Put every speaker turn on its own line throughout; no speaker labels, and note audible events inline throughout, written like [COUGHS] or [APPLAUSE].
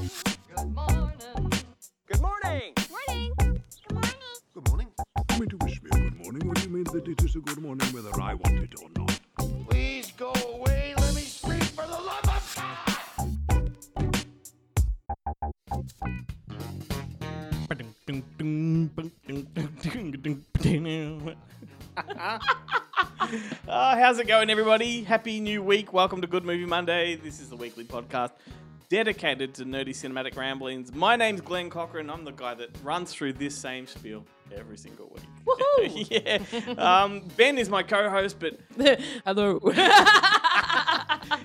Good morning.
Good morning.
Morning. Good morning.
Good morning.
You mean to wish me a good morning when you mean that it is a good morning whether I want it or not?
Please go away. Let me speak for the love of God. [LAUGHS]
Uh, how's it going, everybody? Happy new week. Welcome to Good Movie Monday. This is the weekly podcast dedicated to nerdy cinematic ramblings. My name's Glenn Cochran. I'm the guy that runs through this same spiel every single week.
Woohoo! [LAUGHS]
yeah. Um, ben is my co-host, but [LAUGHS]
Hello. [LAUGHS]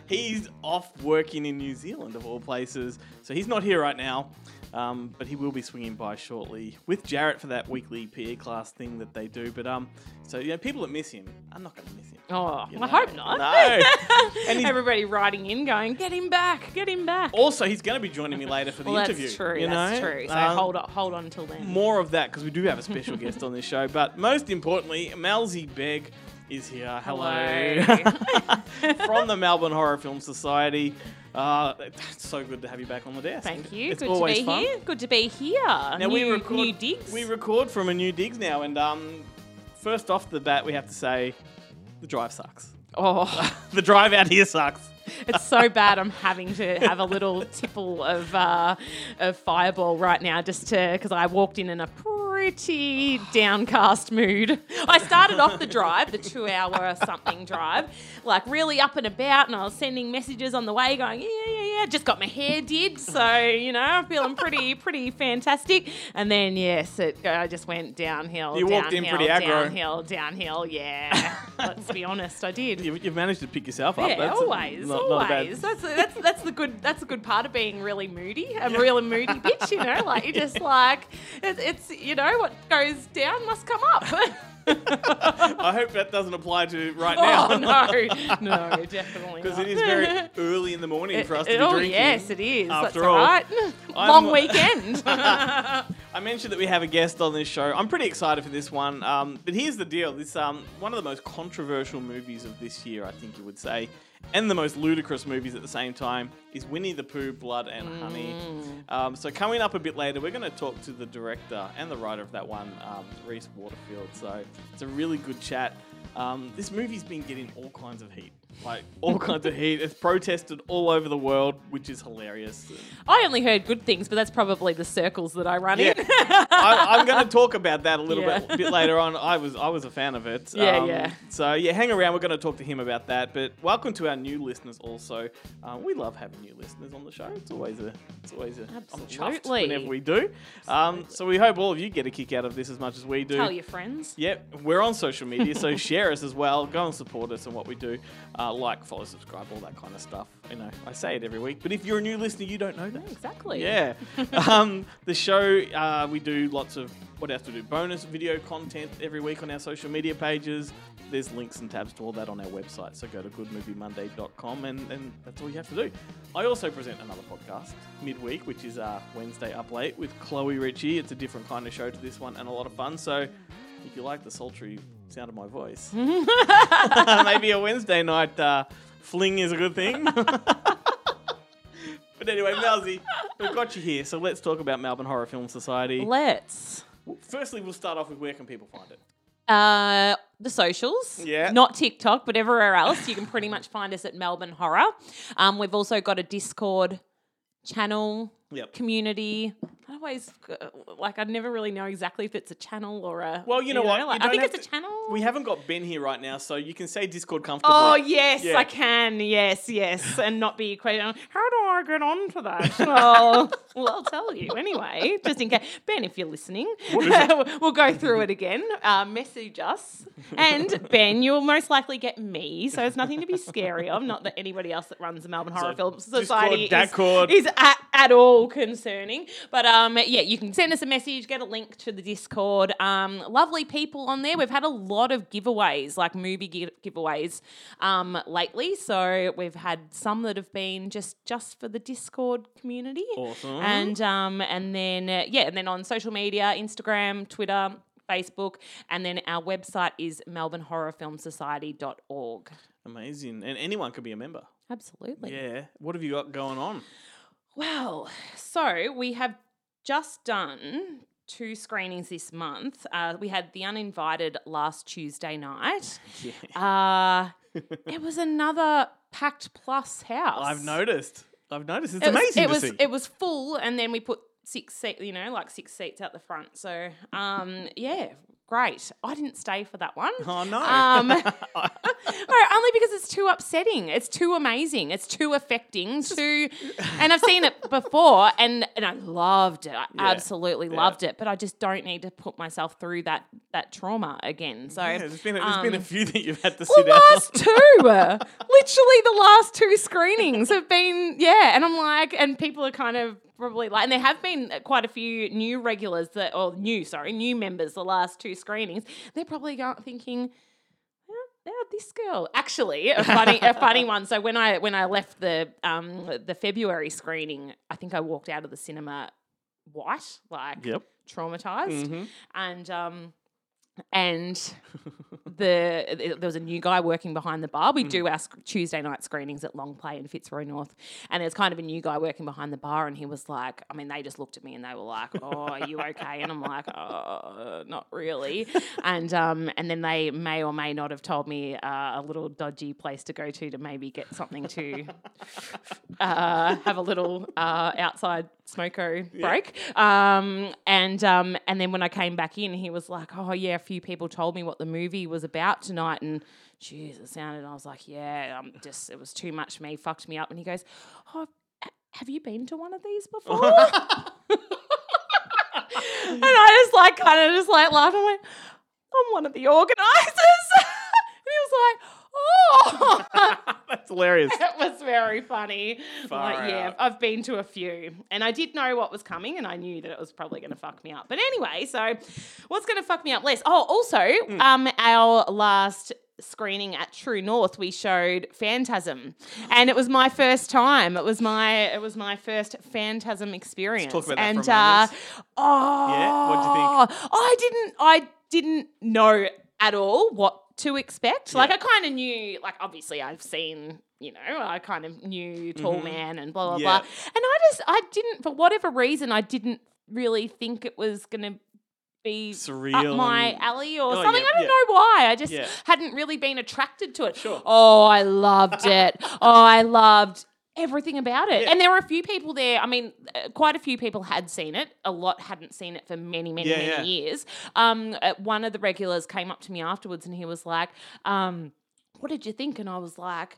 he's off working in New Zealand of all places, so he's not here right now. Um, but he will be swinging by shortly with Jarrett for that weekly PE class thing that they do. But um, so yeah, people that miss him, I'm not going to miss him.
oh,
You
I hope not.
No. [LAUGHS] And
Everybody writing in, going, "Get him back! Get him back!"
Also, he's going to be joining me later for the
well,
interview.
that's true.
You
that's
know?
true. So
Um,
hold on, hold on until then.
More of that because we do have a special guest on this show. But most importantly, Melsy Beg is here. Hello. [LAUGHS] [LAUGHS] From the Melbourne Horror Film Society. Uh, it's [LAUGHS] so good to have you back on the desk.
Thank you.
It's
Good
always
to be
fun.
here. Good to be here.
Now
new,
we record
new digs.
We record from a new digs now, and um, first off the bat, we have to say the drive sucks.
oh, [LAUGHS]
The drive out here sucks.
it's so bad. I'm having to have a little [LAUGHS] tipple of uh, of fireball right now, just to because I walked in in a pretty downcast mood. I started off the drive, the two hour something drive, like really up and about, and I was sending messages on the way, going yeah yeah yeah. Just got my hair did, so you know I'm feeling pretty pretty fantastic. And then yes, it I just went downhill.
You walked in pretty aggro.
Downhill, downhill. Yeah, let's be honest, I did.
You've, you've managed to pick yourself up.
Yeah,
That's
always,
not- not
always. That's that's that's the good that's the good part of being really moody. A really moody bitch, you know. Like you just like it's, it's you know what goes down must come up. [LAUGHS]
I hope that doesn't apply to right now.
oh no, no, definitely
Because it is very [LAUGHS] early in the morning for us to be
oh
drinking.
yes, it is.
After
That's
all,
all right. Long weekend. [LAUGHS]
I mentioned that we have a guest on this show. I'm pretty excited for this one. Um, but here's the deal: this um, one of the most controversial movies of this year, I think you would say, and the most ludicrous movies at the same time is Winnie the Pooh: Blood and Honey. Um, so coming up a bit later, we're going to talk to the director and the writer of that one, um, Rhys Waterfield. So it's a really good chat. Um, this movie's been getting all kinds of heat, like all kinds of heat. It's protested all over the world, which is hilarious.
I only heard good things, but that's probably the circles that I run
Yeah,
in. [LAUGHS]
I, I'm going to talk about that a little
Yeah.
bit, bit later on. I was I was a fan of it. Um,
Yeah, yeah.
So yeah, hang around. We're going to talk to him about that. But welcome to our new listeners. Also, um, we love having new listeners on the show. It's always a it's always a
Absolutely.
whenever we do. Um, so we hope all of you get a kick out of this as much as we do.
Tell your friends.
Yep, we're on social media, so [LAUGHS] share us as well. Go and support us and what we do. Uh, like, follow, subscribe, all that kind of stuff. You know, I say it every week, but if you're a new listener, you don't know that.
Exactly.
Yeah. [LAUGHS] um, the show, uh, we do lots of, what else do we do? Bonus video content every week on our social media pages. There's links and tabs to all that on our website. So go to goodmoviemonday.com and, and that's all you have to do. I also present another podcast midweek, which is uh, Wednesday Up Late with Chloe Ritchie. It's a different kind of show to this one and a lot of fun. So if you like the sultry sound of my voice, [LAUGHS] maybe a Wednesday night uh, fling is a good thing. [LAUGHS] But anyway, Melsy, we've got you here, so let's talk about Melbourne Horror Film Society.
Let's.
Firstly, we'll start off with where can people find it?
Uh, the socials.
Yeah.
Not TikTok, but everywhere else. You can pretty much find us at Melbourne Horror. Um, we've also got a Discord channel,
Yep.
community. I always uh, like. I never really know exactly if it's a channel or a.
Well, you know what? You
like-
don't
I think it's a channel.
We haven't got Ben here right now, so you can say Discord comfortably.
Oh yes,
Yeah.
I can. Yes, yes, [LAUGHS] and not be questioning. How do I get onto that? [LAUGHS] well, well, I'll tell you anyway, just in case. Ben, if you're listening, [LAUGHS] we'll go through it again. Uh, message us, and Ben, you'll most likely get me. So it's nothing to be scary of. Not that anybody else that runs the Melbourne Horror
So,
Film
Discord,
Society is,
Discord.
is at, at all concerning. But um, yeah, you can send us a message, get a link to the Discord. Um, lovely people on there. We've had a lot of giveaways, like movie gi- giveaways, um, lately. So we've had some that have been just just for the Discord community.
Awesome.
And um, and then uh, yeah, and then on social media, Instagram, Twitter. Facebook, and then our website is melbournehorrorfilmsociety.org.
Amazing. And anyone can be a member.
Absolutely.
Yeah. What have you got going on?
Well, so we have just done two screenings this month. Uh, we had The Uninvited last Tuesday night. [LAUGHS] Uh, [LAUGHS] it was another packed plus house.
I've noticed. I've noticed. It's
it was,
amazing
it was,
see.
It was full, and then we put six seat, you know, like six seats out the front. So, um, yeah, great. I didn't stay for that one.
oh no.
Um, [LAUGHS] [LAUGHS] no, only because it's too upsetting. It's too amazing. It's too affecting. Too, [LAUGHS] and I've seen it before, and and I loved it. I
Yeah.
absolutely
Yeah.
loved it. But I just don't need to put myself through that that trauma again. So
yeah, there's been a, there's been a
um,
few that you've had to
the
sit out.
last two, literally the last two screenings have been, yeah. And I'm like, and people are kind of probably like, and there have been quite a few new regulars that, or new, sorry, new members the last two screenings. They're probably go- thinking, "How- how this girl actually a funny a funny [LAUGHS] one. So when I when I left the um the February screening, I think I walked out of the cinema white, like
Yep.
traumatized,
Mhm.
and um and [LAUGHS] the there was a new guy working behind the bar. We
Mm.
do our Tuesday night screenings at Long Play in Fitzroy North, and there's kind of a new guy working behind the bar, and he was like, I mean, they just looked at me and they were like, "Oh, are you okay?" And I'm like, "Oh, not really." [LAUGHS] And um and then they may or may not have told me uh, a little dodgy place to go to to maybe get something to [LAUGHS] uh, have a little uh, outside smoko break. Um, and um, and then when I came back in, he was like, "Oh yeah, a few people told me what the movie was about tonight." And jeez, it sounded. I was like, "Yeah, I'm just it was too much for me, fucked me up." And he goes, "Oh, have you been to one of these before?" [LAUGHS] and I just like kind of just like laughed. I went, "I'm one of the organizers," [LAUGHS] and he was like, [LAUGHS] "Oh." [LAUGHS]
That's hilarious.
It was very funny. Like, yeah. I've been to a few, and I did know what was coming, and I knew that it was probably going to fuck me up. But anyway, so what's going to fuck me up less? Oh, also,
Hmm.
um, our last screening at True North, we showed Phantasm, and it was my first time. It was my it was my first Phantasm experience.
talk about that
and
for a
uh, oh,
Yeah, what'd you think?
I didn't. I didn't know at all what to expect. Like I kind of knew, like obviously I've seen, you know, I kind of knew Tall Man and blah blah
Mm-hmm. Yeah.
blah. And I just, I didn't, for whatever reason, I didn't really think it was gonna be
Surreal
up my alley or
Oh,
something.
yeah,
I don't
yeah.
know why. I just
Yeah.
hadn't really been attracted to it.
Sure.
Oh, I loved it. [LAUGHS] oh, I loved everything about it.
Yeah.
And there were a few people there. I mean, uh, quite a few people had seen it. A lot hadn't seen it for many, many,
Yeah,
many
yeah.
years. Um, uh, one of the regulars came up to me afterwards and he was like, um, "What did you think?" And I was like.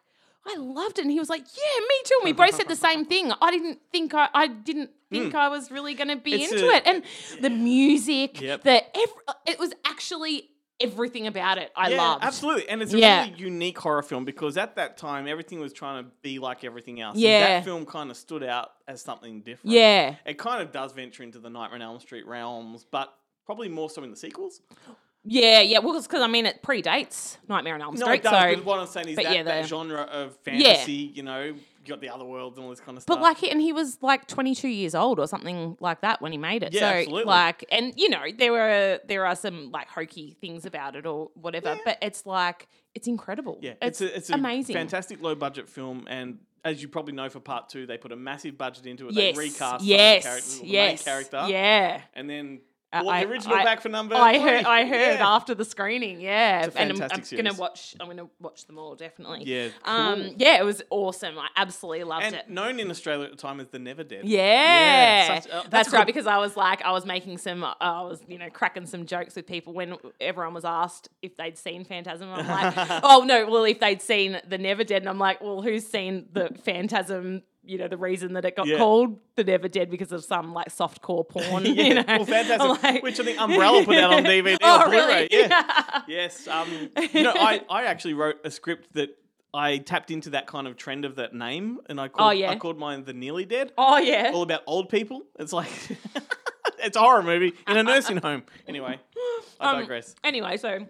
I loved it, and he was like, "Yeah, me too." And we both said the same [LAUGHS] thing. I didn't think I, I didn't think I was really going to be.
It's
into
a-
it, and the music,
Yep.
the ev- it was actually everything about it. I
yeah,
loved.
absolutely. And it's a
Yeah.
really unique horror film because at that time everything was trying to be like everything else. And
Yeah.
that film kind of stood out as something different.
Yeah,
It kind of does venture into the Nightmare on Elm Street realms, but probably more so in the sequels.
yeah, yeah. Well, because I mean, it predates Nightmare on Elm Street.
No, it does.
so
but what I'm saying is that,
yeah,
that genre of fantasy, you know, you got the other worlds and all this kind of stuff.
But like, and he was like 22 years old or something like that when he made it.
Yeah,
so
absolutely.
like, and you know, there were there are some like hokey things about it or whatever, but it's like it's incredible.
yeah,
it's,
it's, a, it's a
amazing.
fantastic low budget film. And as you probably know for part two, they put a massive budget into it.
Yes,
They recast of the
yes,
characters, the
yes,
main character.
yeah.
And then Brought
I-
the original
I-
back for number
I
three.
heard. I heard
Yeah.
after the screening. Yeah, and I'm, I'm gonna watch. I'm gonna watch them all definitely.
Yeah,
Um. Yeah, it was awesome. I absolutely loved
and
it.
known in Australia at the time as the Never Dead.
Yeah,
such- uh, that's
that's, right. Because I was like, I was making some, uh, I was you know cracking some jokes with people when everyone was asked if they'd seen Phantasm. I'm like, [LAUGHS] oh no, well if they'd seen the Never Dead, and I'm like, well who's seen the Phantasm? You know the reason that it got
Yeah.
called the Never Dead because of some like soft core [LAUGHS] porn.
yeah,
you know,
well, fantastic. [LAUGHS]
Like-
Which I think Umbrella put out on [LAUGHS] DVD
oh,
or Blu-ray.
really?
Yeah. yes. Um, you know, I, I actually wrote a script that I tapped into that kind of trend of that name, and I called,
Oh, yeah.
I called mine the Nearly Dead.
oh yeah.
All about old people. It's like it's a horror movie in a nursing home. Anyway, I
Um,
digress.
Anyway, so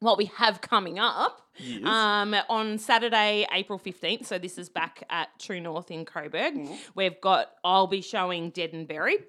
what we have coming up
Yes.
um, on Saturday, April 15th, so this is back at True North in Coburg,
Mm-hmm.
we've got, I'll be showing Dead and Buried.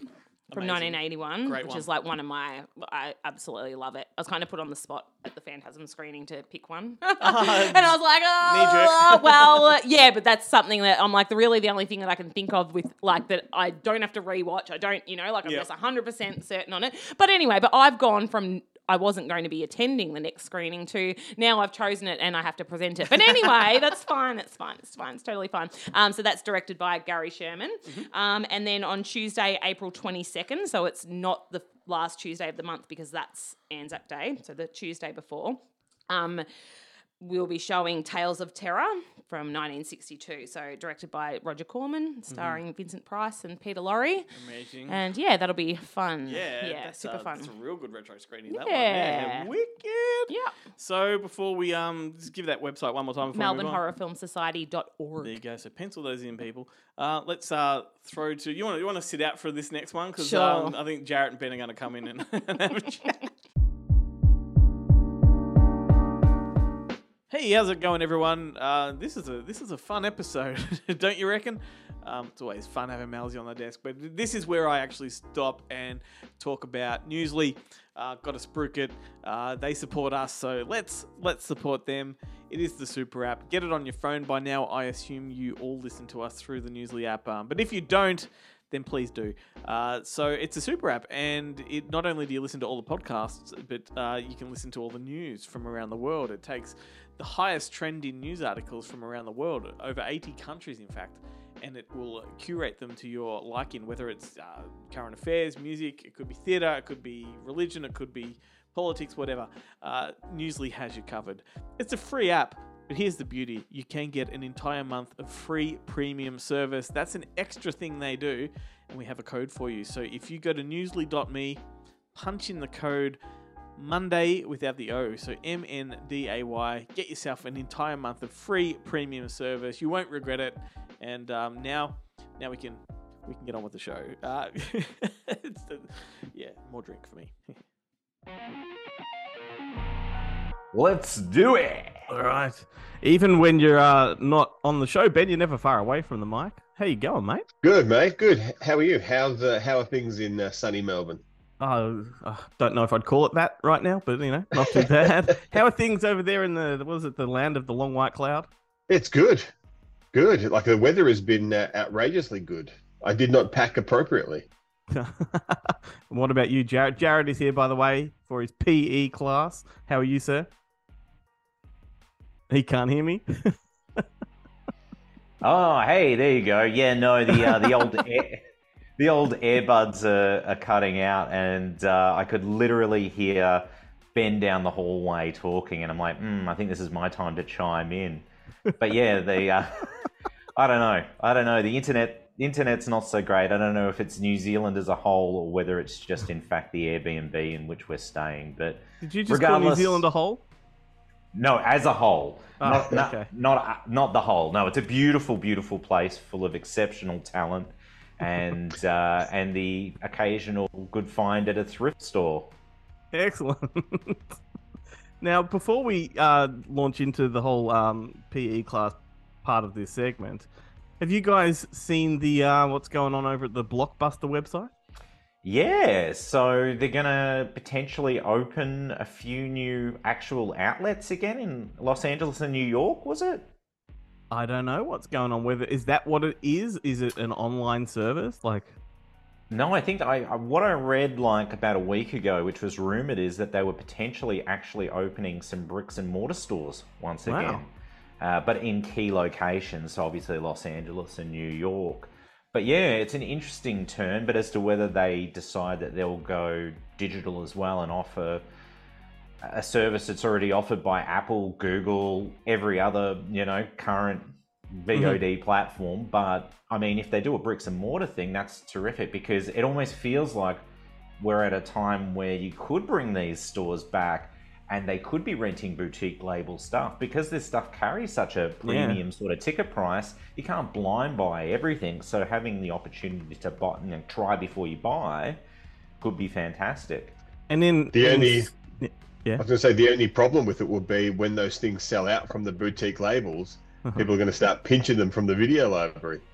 from
Amazing.
1981,
Great
which
one.
is like one of my. I absolutely love it. I was kind of put on the spot at the Phantasm screening to pick one, [LAUGHS] [LAUGHS] and I was like, oh, well, [LAUGHS] yeah, but that's something that I'm like, the really the only thing that I can think of with like that I don't have to rewatch. I don't, you know, like I'm
Yep.
just 100 percent certain on it. But anyway, but I've gone from. I wasn't going to be attending the next screening to now I've chosen it and I have to present it. But anyway, [LAUGHS] that's fine. It's fine. It's fine. It's totally fine. Um, so that's directed by Gary Sherman. Um, and then on Tuesday, April 22nd, so it's not the last Tuesday of the month because that's Anzac Day, so the Tuesday before. Um, we'll be showing Tales of Terror from 1962. So directed by Roger Corman, starring Vincent Price and Peter Lorre.
Amazing.
And yeah, that'll be fun.
yeah,
yeah,
that's,
super
uh,
fun.
That's a real good retro screening. That one. Yeah, wicked.
Yeah.
So before we um just give that website one more time before we move on.
MelbourneHorrorFilmSociety.org.
There you go. So pencil those in, people. Uh, let's uh, throw to you. Want to you want to sit out for this next one because
Sure.
um, I think Jarrett and Ben are going to come in and, and [LAUGHS] have a chat. Hey, how's it going, everyone? Uh, this is a this is a fun episode, [LAUGHS] don't you reckon? Um, it's always fun having Melsy on the desk, but this is where I actually stop and talk about Newsly. Uh, got a Spruket. Uh, they support us, so let's let's support them. It is the super app. Get it on your phone by now. I assume you all listen to us through the Newsly app, um, but if you don't, then please do. Uh, so it's a super app, and it not only do you listen to all the podcasts, but uh, you can listen to all the news from around the world. It takes the highest trending news articles from around the world, over 80 countries, in fact, and it will curate them to your liking, whether it's uh, current affairs, music, it could be theatre, it could be religion, it could be politics, whatever. Uh, Newsly has you covered. It's a free app. But here's the beauty you can get an entire month of free premium service. That's an extra thing they do, and we have a code for you. So if you go to newsly.me, punch in the code Monday without the O, so M N D A Y, get yourself an entire month of free premium service. You won't regret it. And um, now, now we can we can get on with the show. Uh, [LAUGHS] the- yeah, more drink for me. [LAUGHS]
Let's do it.
All right. Even when you're uh, not on the show, Ben, you're never far away from the mic. How you going, mate?
Good, mate. Good. How are you? How's uh, how are things in uh, sunny Melbourne?
Oh, uh, don't know if I'd call it that right now, but you know, not too bad. [LAUGHS] How are things over there in the was it the land of the long white cloud?
It's good. Good. Like the weather has been uh, outrageously good. I did not pack appropriately. [LAUGHS]
what about you, Jared? Jared is here, by the way, for his PE class. How are you, sir? He can't hear me. [LAUGHS]
Oh, hey, there you go. Yeah, no, the uh, the old [LAUGHS] air, the old earbuds are, are cutting out, and uh, I could literally hear Ben down the hallway talking, and I'm like, mm, I think this is my time to chime in. But yeah, the uh, [LAUGHS] I don't know, I don't know. The internet, the internet's not so great. I don't know if it's New Zealand as a whole or whether it's just in fact the Airbnb in which we're staying. But
Did you just call New Zealand a hole?
No, as a whole.
Oh,
not, not,
okay.
not, not the whole. No, it's a beautiful, beautiful place full of exceptional talent and [LAUGHS] uh, and the occasional good find at a thrift store.
Excellent. [LAUGHS] now, before we uh, launch into the whole um, PE class part of this segment, have you guys seen the uh, what's going on over at the Blockbuster website?
Yeah, so they're gonna potentially open a few new actual outlets again in Los Angeles and New York. Was it?
I don't know what's going on. Whether is that what it is? Is it an online service? Like,
No, I think I I- what I read like about a week ago, which was rumored, is that they were potentially actually opening some bricks and mortar stores once
Wow.
again, uh, but in key locations. So obviously Los Angeles and New York. But yeah, it's an interesting turn. But as to whether they decide that they'll go digital as well and offer a service that's already offered by Apple, Google, every other you know current VOD mm-hmm. platform. But I mean, if they do a bricks and mortar thing, that's terrific because it almost feels like we're at a time where you could bring these stores back and they could be renting boutique label stuff because this stuff carries such a premium sort of ticket price. You can't blind buy everything, so having the opportunity to buy and try before you buy could be fantastic.
and then
The
in-
only-
yeah.
I was going to say the only problem with it would be when those things sell out from the boutique labels, uh-huh. people are going to start pinching them from the video library. [LAUGHS]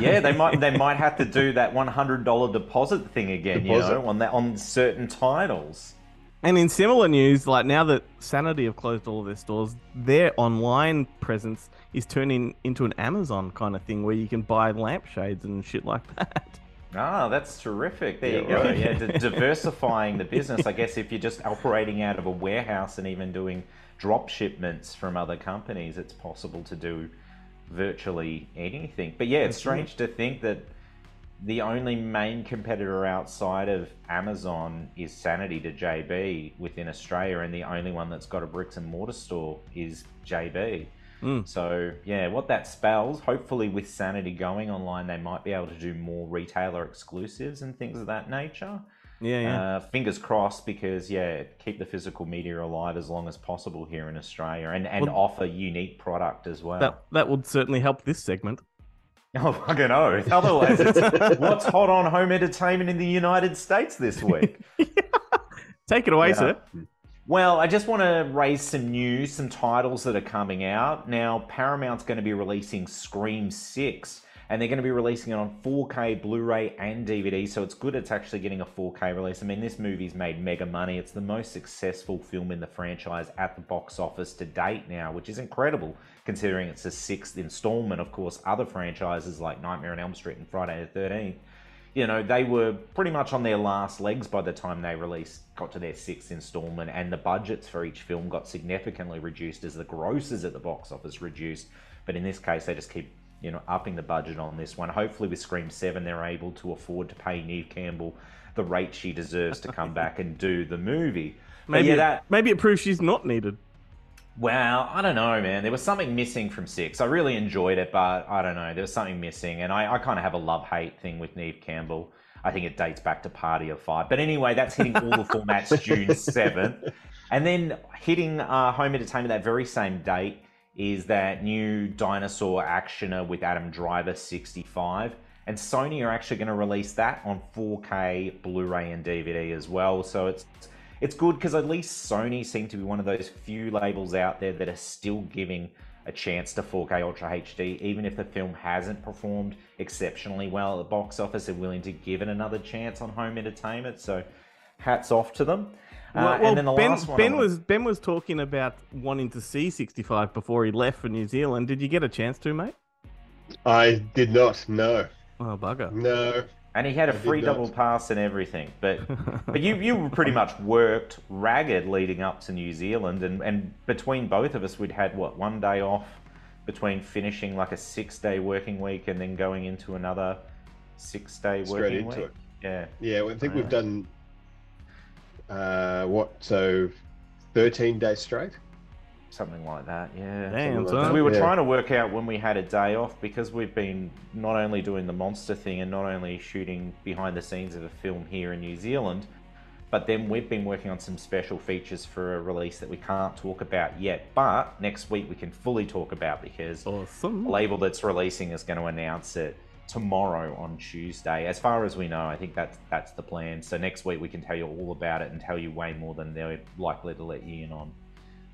Yeah, they might they might have to do that one hundred dollar deposit thing again, you know, on that on certain titles.
And in similar news, like now that Sanity have closed all of their stores, their online presence is turning into an Amazon kind of thing where you can buy lampshades and shit like [LAUGHS] that.
Ah, that's terrific. There you go.
right.
Yeah, di- [LAUGHS] diversifying the [LAUGHS] business. I guess if you're just operating out of a warehouse and even doing drop shipments from other companies, it's possible to do virtually anything. But yeah, it's strange to think that the only main competitor outside of Amazon is Sanity to JB within Australia, and the only one that's got a bricks and mortar store is JB.
Mm.
So yeah, what that spells, hopefully with Sanity going online, they might be able to do more retailer exclusives and things of that nature.
Yeah, yeah.
Uh, fingers crossed, because yeah, keep the physical media alive as long as possible here in Australia, and and
Well-
offer unique product as well.
that that would certainly help this segment. [LAUGHS]
Oh fucking oath! Otherwise, it's [LAUGHS] what's hot on home entertainment in the United States this week. [LAUGHS]
Take it away,
Yeah.
sir.
Well, I just want to raise some news, some titles that are coming out. Now, Paramount's going to be releasing Scream 6, and they're going to be releasing it on 4K, Blu ray, and DVD, so it's good it's actually getting a 4K release. I mean, this movie's made mega money. It's the most successful film in the franchise at the box office to date now, which is incredible considering it's the sixth installment. Of course, other franchises like Nightmare on Elm Street and Friday the 13th you know, they were pretty much on their last legs by the time they released, got to their sixth installment, and the budgets for each film got significantly reduced as the grosses at the box office reduced. But in this case, they just keep, you know, upping the budget on this one. Hopefully, with Scream 7, they're able to afford to pay Neve Campbell the rate she deserves to come [LAUGHS] back and do the movie.
Maybe
yeah, that
maybe it proves she's not needed.
Well, I don't know, man. There was something missing from six. I really enjoyed it, but I don't know. There was something missing, and I, I kind of have a love hate thing with Neve Campbell. I think it dates back to Party of Five. But anyway, that's hitting all the [LAUGHS] formats June 7th. And then hitting uh, home entertainment that very same date is that new dinosaur actioner with Adam Driver 65. And Sony are actually going to release that on 4K, Blu-ray, and DVD as well. So it's it's good because at least Sony seem to be one of those few labels out there that are still giving a chance to 4K Ultra HD, even if the film hasn't performed exceptionally well at the box office. They're willing to give it another chance on home entertainment. So, hats off to them. Uh,
Well, well,
and then the
ben,
last one,
ben was Ben was talking about wanting to see 65 before he left for New Zealand. Did you get a chance to, mate?
I did not. No,
Oh bugger.
no.
And he had a
I
free double pass and everything. But but you you pretty [LAUGHS] much worked ragged leading up to New Zealand, and and between both of us, we'd had what one day off between finishing like a six day working week and then going into another six day
Straight
working
into
week.
it.
Yeah.
Yeah, well, I think we've done uh, what? So, thirteen days straight.
Something like that, yeah.
Damn, son.
We were
Yeah.
trying to work out when we had a day off because we've been not only doing the monster thing and not only shooting behind the scenes of a film here in New Zealand, but then we've been working on some special features for a release that we can't talk about yet. But next week we can fully talk about because
Awesome.
the label that's releasing is going to announce it tomorrow on Tuesday. As far as we know, I think that's that's the plan. So next week we can tell you all about it and tell you way more than they're likely to let you in on.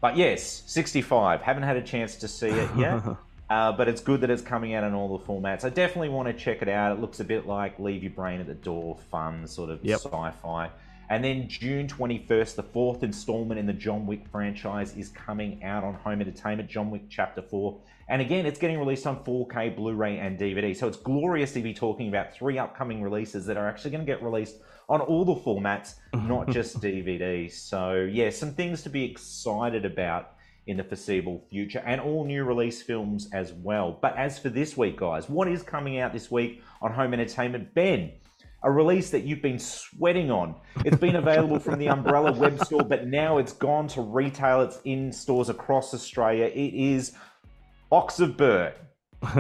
But yes, 65. Haven't had a chance to see it yet. [LAUGHS] Uh, but it's good that it's coming out in all the formats. I definitely want to check it out. It looks a bit like Leave Your Brain at the Door, fun, sort of
Yep.
sci fi. And then June 21st, the fourth installment in the John Wick franchise is coming out on home entertainment, John Wick Chapter 4. And again, it's getting released on 4K, Blu ray, and DVD. So it's glorious to be talking about three upcoming releases that are actually going to get released on all the formats, [LAUGHS] not just DVD. So, yeah, some things to be excited about in the foreseeable future and all new release films as well. But as for this week, guys, what is coming out this week on home entertainment? Ben, a release that you've been sweating on. It's been available from the Umbrella web store, but now it's gone to retail. It's in stores across Australia. It is Box of Burt.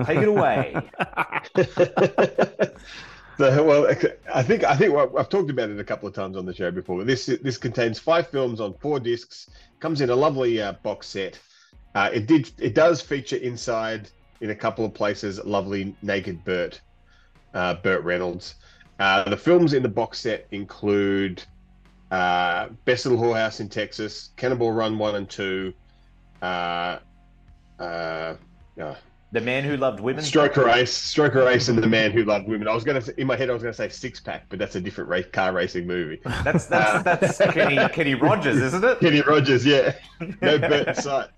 Take it away. [LAUGHS]
So, well, I think I think what- I've talked about it a couple of times on the show before. This this contains five films on four discs. Comes in a lovely uh, box set. Uh, it did it does feature inside in a couple of places lovely naked Burt, uh, Burt Reynolds. Uh, the films in the box set include uh, Best Little Whorehouse in Texas, Cannonball Run one and two. Uh, uh, uh,
The man who loved women.
Stroker Ace, Stroker Ace, and the man who loved women. I was gonna say, in my head, I was gonna say Six Pack, but that's a different race, car racing movie.
That's that's that's Kenny Kenny Rogers, isn't it?
Kenny Rogers, yeah, no Burt sight.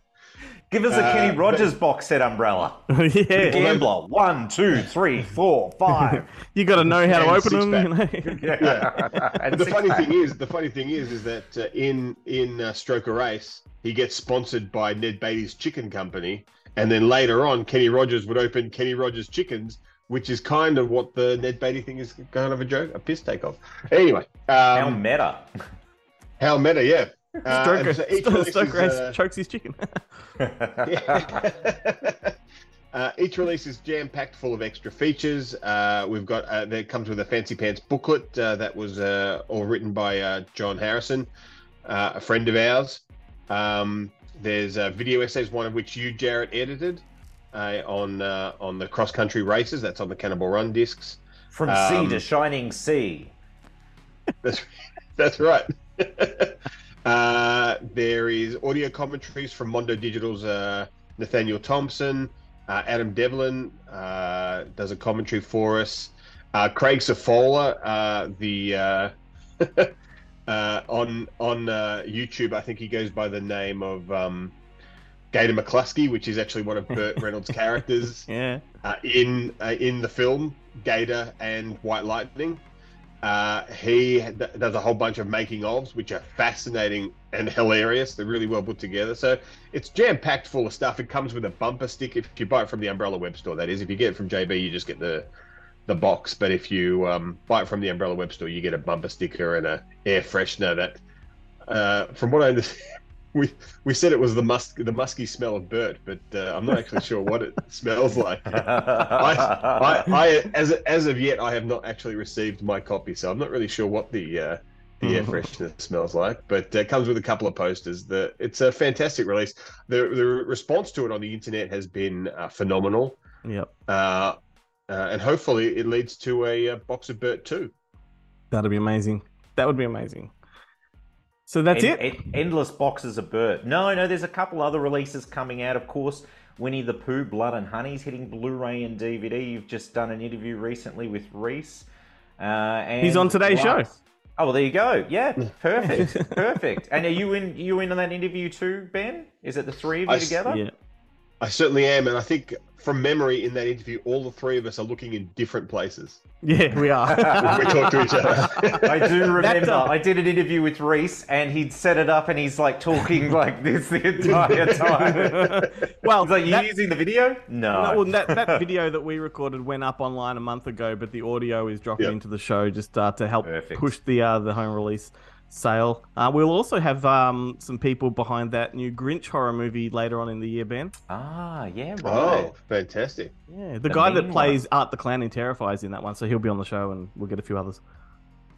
Give us a
Uh,
Kenny
but-
Rogers box set umbrella. [LAUGHS]
yeah.
Gambler. One, two, three, four, [LAUGHS] five.
You got to know how to open them. you know? [LAUGHS]
Yeah. And
the funny
pack.
thing is, the funny thing is, is that uh, in in uh, Stroker Ace, he gets sponsored by Ned Beatty's Chicken Company, and then later on, Kenny Rogers would open Kenny Rogers Chickens, which is kind of what the Ned Beatty thing is kind of a joke, a piss take off. Anyway,
How
um,
meta.
how meta, yeah. Uh, Stroker, so each release is,
Stroker
uh,
chokes his chicken. [LAUGHS] [LAUGHS]
uh, each release is jam packed full of extra features. Uh, we've got uh, that comes with a fancy pants booklet uh, that was uh, all written by uh, John Harrison, uh, a friend of ours. Um, there's uh, video essays, one of which you, Jarrett, edited uh, on uh, on the cross country races. That's on the Cannonball Run discs.
From sea
Um,
to shining sea. [LAUGHS]
That's that's right. Uh, there is audio commentaries from Mondo Digital's uh, Nathaniel Thompson. Uh, Adam Devlin uh, does a commentary for us. Uh, Craig Safola, uh, the uh, [LAUGHS] uh, on on uh, YouTube, I think he goes by the name of um, Gator McKlusky, which is actually one of Burt [LAUGHS] Reynolds' characters
Yeah.
uh, in uh, in the film Gator and White Lightning. Uh, he does a whole bunch of making ofs, which are fascinating and hilarious. They're really well put together. So it's jam packed full of stuff. It comes with a bumper stick if you buy it from the Umbrella Web Store. That is, if you get it from JB, you just get the the box. But if you um, buy it from the Umbrella Web Store, you get a bumper sticker and a air freshener. That, uh, from what I understand, we we said it was the musk the musky smell of Burt, but uh, I'm not actually sure what it [LAUGHS] smells like. I, I, I, as as of yet, I have not actually received my copy, so I'm not really sure what the uh, the air freshener smells like. But uh, it comes with a couple of posters. The it's a fantastic release. The the response to it on the internet has been uh, phenomenal,
Yep.
uh, uh, and hopefully it leads to a, uh box of Burt too.
That'd be amazing. That would be amazing. So that's
En-
it.
en- endless boxes of Burt. No, no, there's a couple other releases coming out. Of course, Winnie the Pooh, Blood and Honey's hitting Blu-ray and DVD. You've just done an interview recently with Rhys. Uh, and
He's on today's show.
Oh, well, there you go. Yeah, perfect, [LAUGHS] perfect. And are you in? You in on that interview too, Ben? Is it the three of you
I s-
together?
Yeah.
I certainly am, and I think from memory in that interview, all the three of us are looking in different places.
Yeah, we are. [LAUGHS]
we talk to each other.
I do remember. I did an interview with Rhys, and he'd set it up, and he's like talking like this the entire [LAUGHS] time.
well,
He's like, "You
that-
using the video?" No.
No, well, that, that video that we recorded went up online a month ago, but the audio is dropping
Yep.
into the show just uh, to help
Perfect.
push the uh, the home release sale. Uh, we'll also have um, some people behind that new Grinch horror movie later on in the year, Ben.
Ah, yeah, right.
oh, fantastic!
Yeah, the,
The
guy that
mean
plays Art the Clown in Terrifier in that one, so he'll be on the show, and we'll get a few others.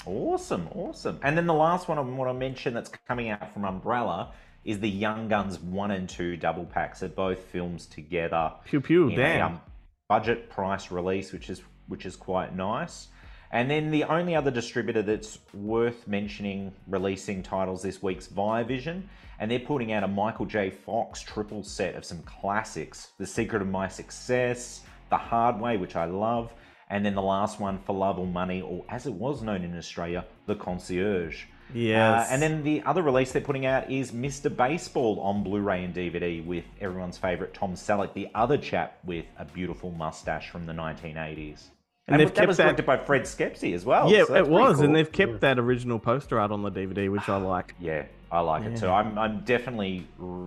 Awesome, awesome. And then the last one I want to mention that's coming out from Umbrella is the Young Guns 1 and 2 double packs. They're both films together.
Pew pew,
in a,
damn.
um, budget price release, which is which is quite nice. And then the only other distributor that's worth mentioning releasing titles this week's Viavision, and they're putting out a Michael J. Fox triple set of some classics: The Secret of My Success, The Hard Way, which I love, and then the last one, For Love or Money, or as it was known in Australia, The Concierge.
Yes.
Uh, and then the other release they're putting out is Mr. Baseball on Blu-ray and DVD with everyone's favorite Tom Selleck, the other chap with a beautiful mustache from the 1980s.
And
And,
they've
that
kept
was
that-
directed by Fred Schepisi as well.
yeah,
so
it
pretty
was, and they've kept that original poster art on the DVD, which I like.
Yeah, I like it too. I'm, I'm definitely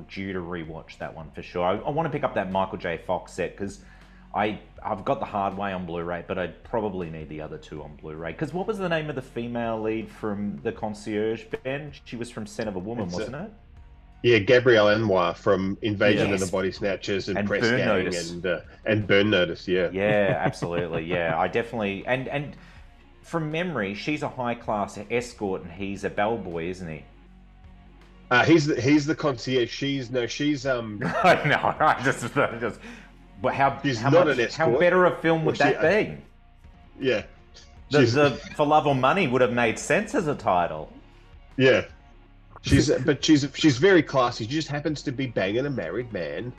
due to rewatch that one for sure. I, I want to pick up that Michael J. Fox set because I I've got the hard way on Blu-ray, but I'd probably need the other two on Blu-ray. Because what was the name of the female lead from The Concierge? Ben, she was from Scent of a Woman,
It's, uh,
wasn't it?
Yeah, Gabrielle Anwar from Invasion
Yes.
of the Body Snatchers and,
And
Press
Burn
Gang
Notice.
and uh, and Burn Notice. Yeah.
Yeah, absolutely. Yeah, [LAUGHS] I definitely and and from memory, she's a high class escort and he's a bellboy, isn't he?
Uh, he's the, he's the concierge. She's no, she's um. [LAUGHS]
I know. I just, I just. But how how
not
much, how better a film would
Well, she-
that be?
Yeah.
The, the [LAUGHS] For Love or Money would have made sense as a title.
yeah. She's but she's she's very classy. She just happens to be banging a married man.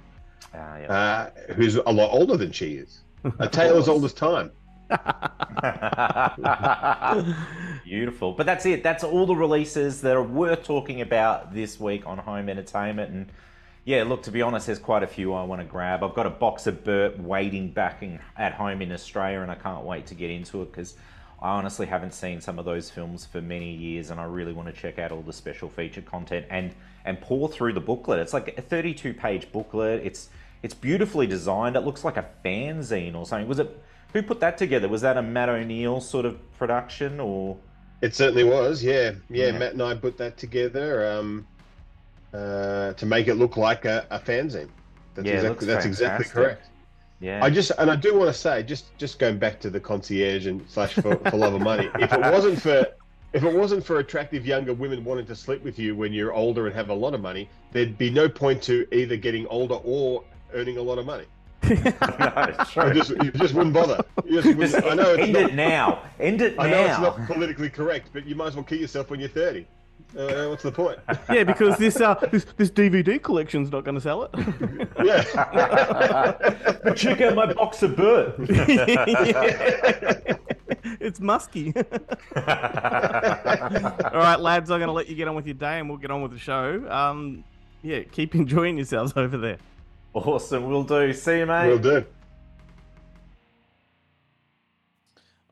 Ah, yeah.
uh, who's a lot older than she is. A tale as old as time. [LAUGHS]
Beautiful. But that's it. That's all the releases that are worth talking about this week on home entertainment. And yeah, look, to be honest, there's quite a few I want to grab. I've got a box of Burt waiting back in, at home in Australia, and I can't wait to get into it because I honestly haven't seen some of those films for many years, and I really want to check out all the special feature content and and pour through the booklet. It's like a 32 page booklet. It's it's beautifully designed. It looks like a fanzine or something. Was it? Who put that together? Was that a Matt O'Neill sort of production or?
It certainly was, yeah. yeah.
Yeah.
Matt and I put that together um, uh, to make it look like a, a fanzine. That's
Yeah,
exactly that's exactly correct.
Yeah.
I just and I do want to say, just just going back to the concierge and slash for, for love of money. If it wasn't for if it wasn't for attractive younger women wanting to sleep with you when you're older and have a lot of money, there'd be no point to either getting older or earning a lot of money. [LAUGHS]
No, it's true.
just, you just wouldn't bother. You just wouldn't-
Just
I know it's
end
not,
it now. End it
I know it's not politically correct, but you might as well kill yourself when you're 30. Uh, what's the point? [LAUGHS]
Yeah, because this uh this, this DVD collection's not going to sell it. [LAUGHS]
Yeah. [LAUGHS]
Check out my box of Burt.
it's musky. All right, lads, I'm going to let you get on with your day, and we'll get on with the show. Um, yeah, keep enjoying yourselves over there.
awesome, we'll do. See you, mate.
We'll do.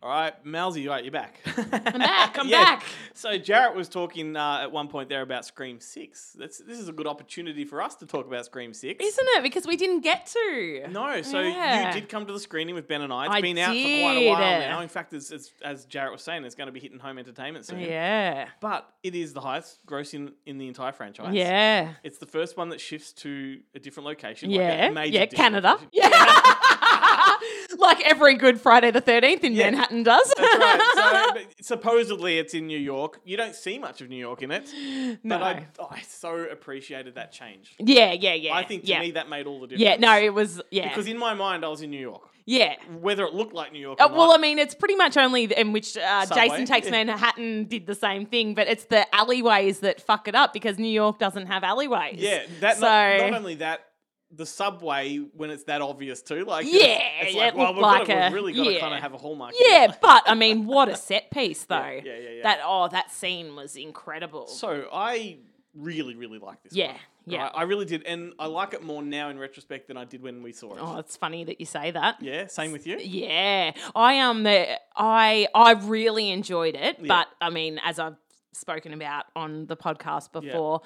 All right, Melsy, right, you're back. [LAUGHS]
I'm [LAUGHS] back. I'm
Yeah.
back.
So Jarrett was talking uh, at one point there about Scream Six. That's this is a good opportunity for us to talk about Scream Six.
Isn't it? Because we didn't get to.
No, so
Yeah.
you did come to the screening with Ben and I. It's
I
been out for quite a while now. In fact, as, as, as Jarrett was saying, it's going to be hitting home entertainment soon.
Yeah.
But it is the highest grossing in the entire franchise.
Yeah.
It's the first one that shifts to a different location. like a
Yeah.
major
Yeah. Canada.
location.
Yeah. [LAUGHS] [LAUGHS] like every good Friday the 13th in
Yeah.
Manhattan does.
That's right. [LAUGHS] So but supposedly it's in New York. You don't see much of New York in it.
no. [GASPS]
But I, I so appreciated that change.
yeah. Yeah. Yeah.
I think to
yeah.
me that made all the difference.
Yeah. No, it was. Yeah.
Because in my mind I was in New York.
yeah.
Whether it looked like New York
Uh,
or
well, I mean, it's pretty much only in which uh,
Subway,
Jason Takes
yeah.
Manhattan did the same thing, but it's the alleyways that fuck it up because New York doesn't have alleyways.
yeah, that
so
not, not only that, the subway when it's that obvious too. Like
Yeah,
it's, it's
yeah,
like, well, we've,
like
got to,
a-
we've really got to
yeah.
kind of have a hallmark.
yeah,
here.
but I mean, what a set piece [LAUGHS] though.
yeah, yeah, yeah.
That oh, that scene was incredible.
So I really, really like this.
Yeah,
one.
yeah.
I, I really did, and I like it more now in retrospect than I did when we saw it.
oh, it's funny that you say that.
Yeah, same with you.
Yeah, I um, I I really enjoyed it,
Yeah.
but I mean, as I've spoken about on the podcast before.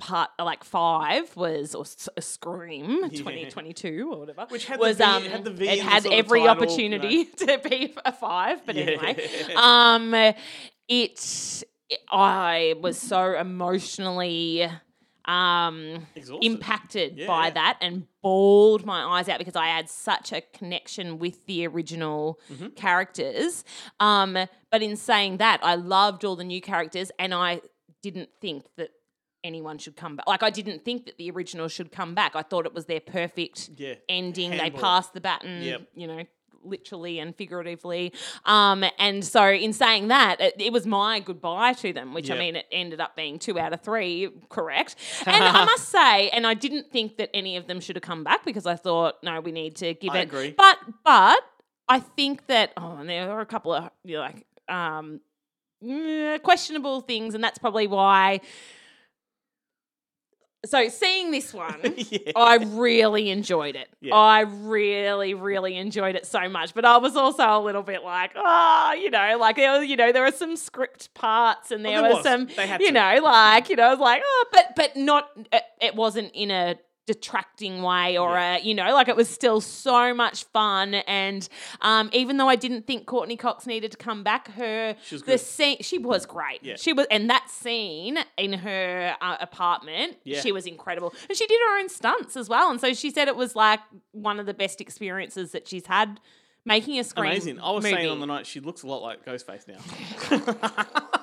Part like five was or scream
Yeah.
twenty twenty two or whatever,
Which had the V-
um
it had the V
it had every
title, you know.
opportunity [LAUGHS] to be a five, but
Yeah.
anyway, [LAUGHS] um, it I was so emotionally um
Exhausted.
impacted
Yeah,
by that and bawled my eyes out because I had such a connection with the original
Mm-hmm.
characters. Um, but in saying that, I loved all the new characters and I didn't think that anyone should come back. Like I didn't think that the original should come back. I thought it was their perfect
Yeah.
ending. They passed the baton,
Yep.
you know, literally and figuratively. Um, and so in saying that, it, it was my goodbye to them, which I mean, it ended up being two out of three, correct. [LAUGHS] And I must say, and I didn't think that any of them should have come back because I thought, no, we need to give
I
it.
agree.
But but I think that oh, and there are a couple of you know, like um eh, questionable things, and that's probably why. So seeing this one, [LAUGHS]
Yeah.
I really enjoyed it.
Yeah.
I really, really enjoyed it so much. But I was also a little bit like, oh, you know, like there was, you know, there were some script parts and oh, there,
there
was,
was.
some, you
to.
know, like you know, I was like, oh, but but not. It, it wasn't in a detracting way or a you know like it was still so much fun and um even though I didn't think Courteney Cox needed to come back her the
good.
scene she was great
Yeah.
she was and that scene in her uh, apartment
Yeah.
she was incredible and she did her own stunts as well and so she said it was like one of the best experiences that she's had making a screen
Amazing. I was
movie.
saying on the night she looks a lot like Ghostface now. [LAUGHS] [LAUGHS]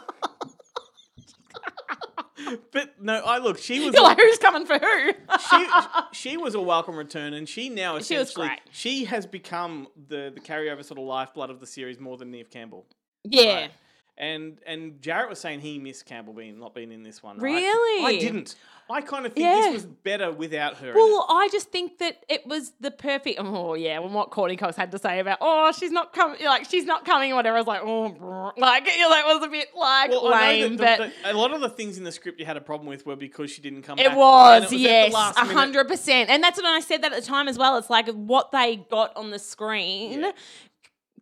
but no, I look. She was.
You're [LAUGHS] like who's coming for who
she, [LAUGHS] she was a welcome return, and she now
She was
essentially
great.
she has become the the carryover sort of lifeblood of the series more than Neve Campbell.
yeah
Right. And and Jarrett was saying he missed Campbell being not being in this one. right?
Really?
I didn't. I kind of think
Yeah.
this was better without her.
Well. I just think that it was the perfect. Oh yeah, when what Courteney Cox had to say about oh she's not coming, like she's not coming, or whatever. I was like oh, [LAUGHS] like you know, that was a bit like
Well,
lame,
that
but
the- a lot of the things in the script you had a problem with were because she didn't come
it
back. and
was, yes, a hundred percent, and that's what I said that at the time as well. It's like what they got on the screen.
Yeah.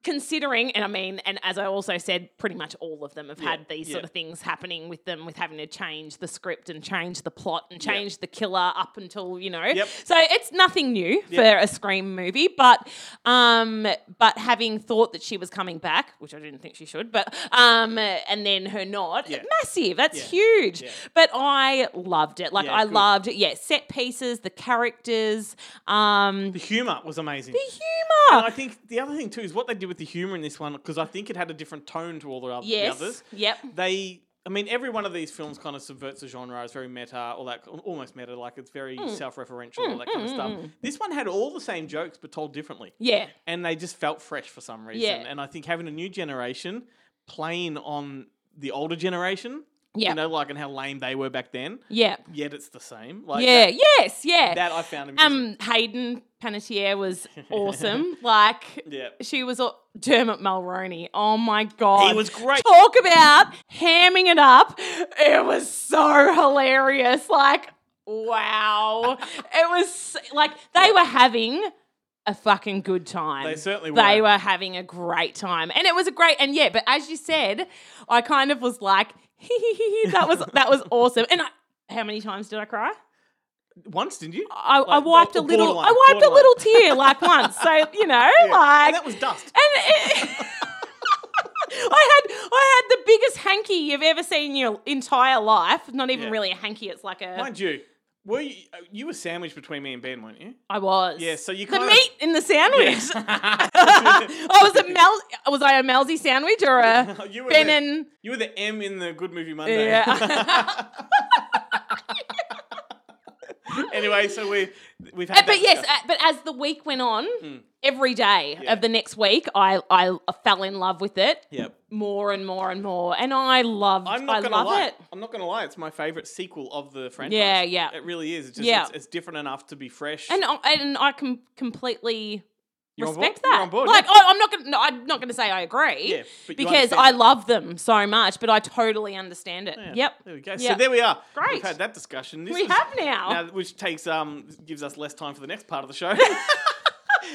Considering, and I mean, and as I also said, pretty much all of them have
Yeah,
had these sort of things happening with them, with having to change the script and change the plot and
Yeah.
change the killer up until you know.
Yep.
So it's nothing new
Yep.
for a Scream movie, but um, but having thought that she was coming back, which I didn't think she should, but um, and then her not,
Yeah.
massive. That's
Yeah.
huge.
Yeah.
But I loved it. Like
Yeah,
I
good.
loved, yeah, set pieces, the characters, um,
The humor was amazing.
the
And
humor.
I think the other thing too is what they did with the humor in this one because I think it had a different tone to all the, oth- the
Yes.
others.
Yep.
They, I mean, every one of these films kind of subverts the genre. It's very meta, all that, almost meta. Like it's very
Mm.
self-referential, all mm, that kind of mm, stuff. Mm, this one had all the same jokes but told differently,
Yeah.
and they just felt fresh for some reason.
Yeah.
And I think having a new generation playing on the older generation,
Yeah.
you know, like and how lame they were back then.
Yeah.
Yet it's the same. Like
yeah.
that,
yes. Yeah.
that I found amusing.
um, Hayden Panettiere was [LAUGHS] awesome. like,
yeah.
she was a- Dermot Mulroney. Oh my god,
He was great.
Talk about hamming it up. It was so hilarious. Like, wow, it was like they were having a fucking good time.
They certainly were.
They
were.
were having a great time, and it was a great. And yeah, but as you said, I kind of was like, [LAUGHS] that was that was awesome. And I, how many times did I cry?
Once, didn't you?
I, I
Like,
wiped a little.
borderline,
I wiped a little tear like once. So [LAUGHS] you know,
Yeah.
like
and that was dust.
and it, [LAUGHS] I had I had the biggest hanky you've ever seen in your entire life. Not even
Yeah.
really a hanky. It's like a.
Mind you, were you, uh, you were sandwiched between me and Ben, weren't you?
I was.
Yeah, so you
the
kinda-
meat in the sandwich. [LAUGHS] oh, was it Mel? Was I a Melsy sandwich or a [LAUGHS]
You were
Ben
the-
and?
You were the M in the Good Movie Monday.
Yeah. [LAUGHS]
anyway, so we we've had.
Uh, but
that
yes,
discussion.
uh, but as the week went on,
Mm.
Every day
Yeah.
of the next week, I I fell in love with it
Yep.
more and more and more, and I loved.
I'm not
I
gonna
love
lie.
it.
I'm not gonna lie. It's my favorite sequel of the franchise.
Yeah, yeah.
It really is. It's just
Yeah.
it's, it's different enough to be fresh.
And I- and I can completely
You're
respect
You're
that.
on board,
like
yeah.
I, I'm not gonna. No, I'm not gonna say I agree.
Yeah,
because I love them so much, but I totally understand it.
Yeah,
Yep.
There we go. So there we are.
Great.
We've had that discussion. This
We
is-
have now.
now, which takes um gives us less time for the next part of the show. [LAUGHS]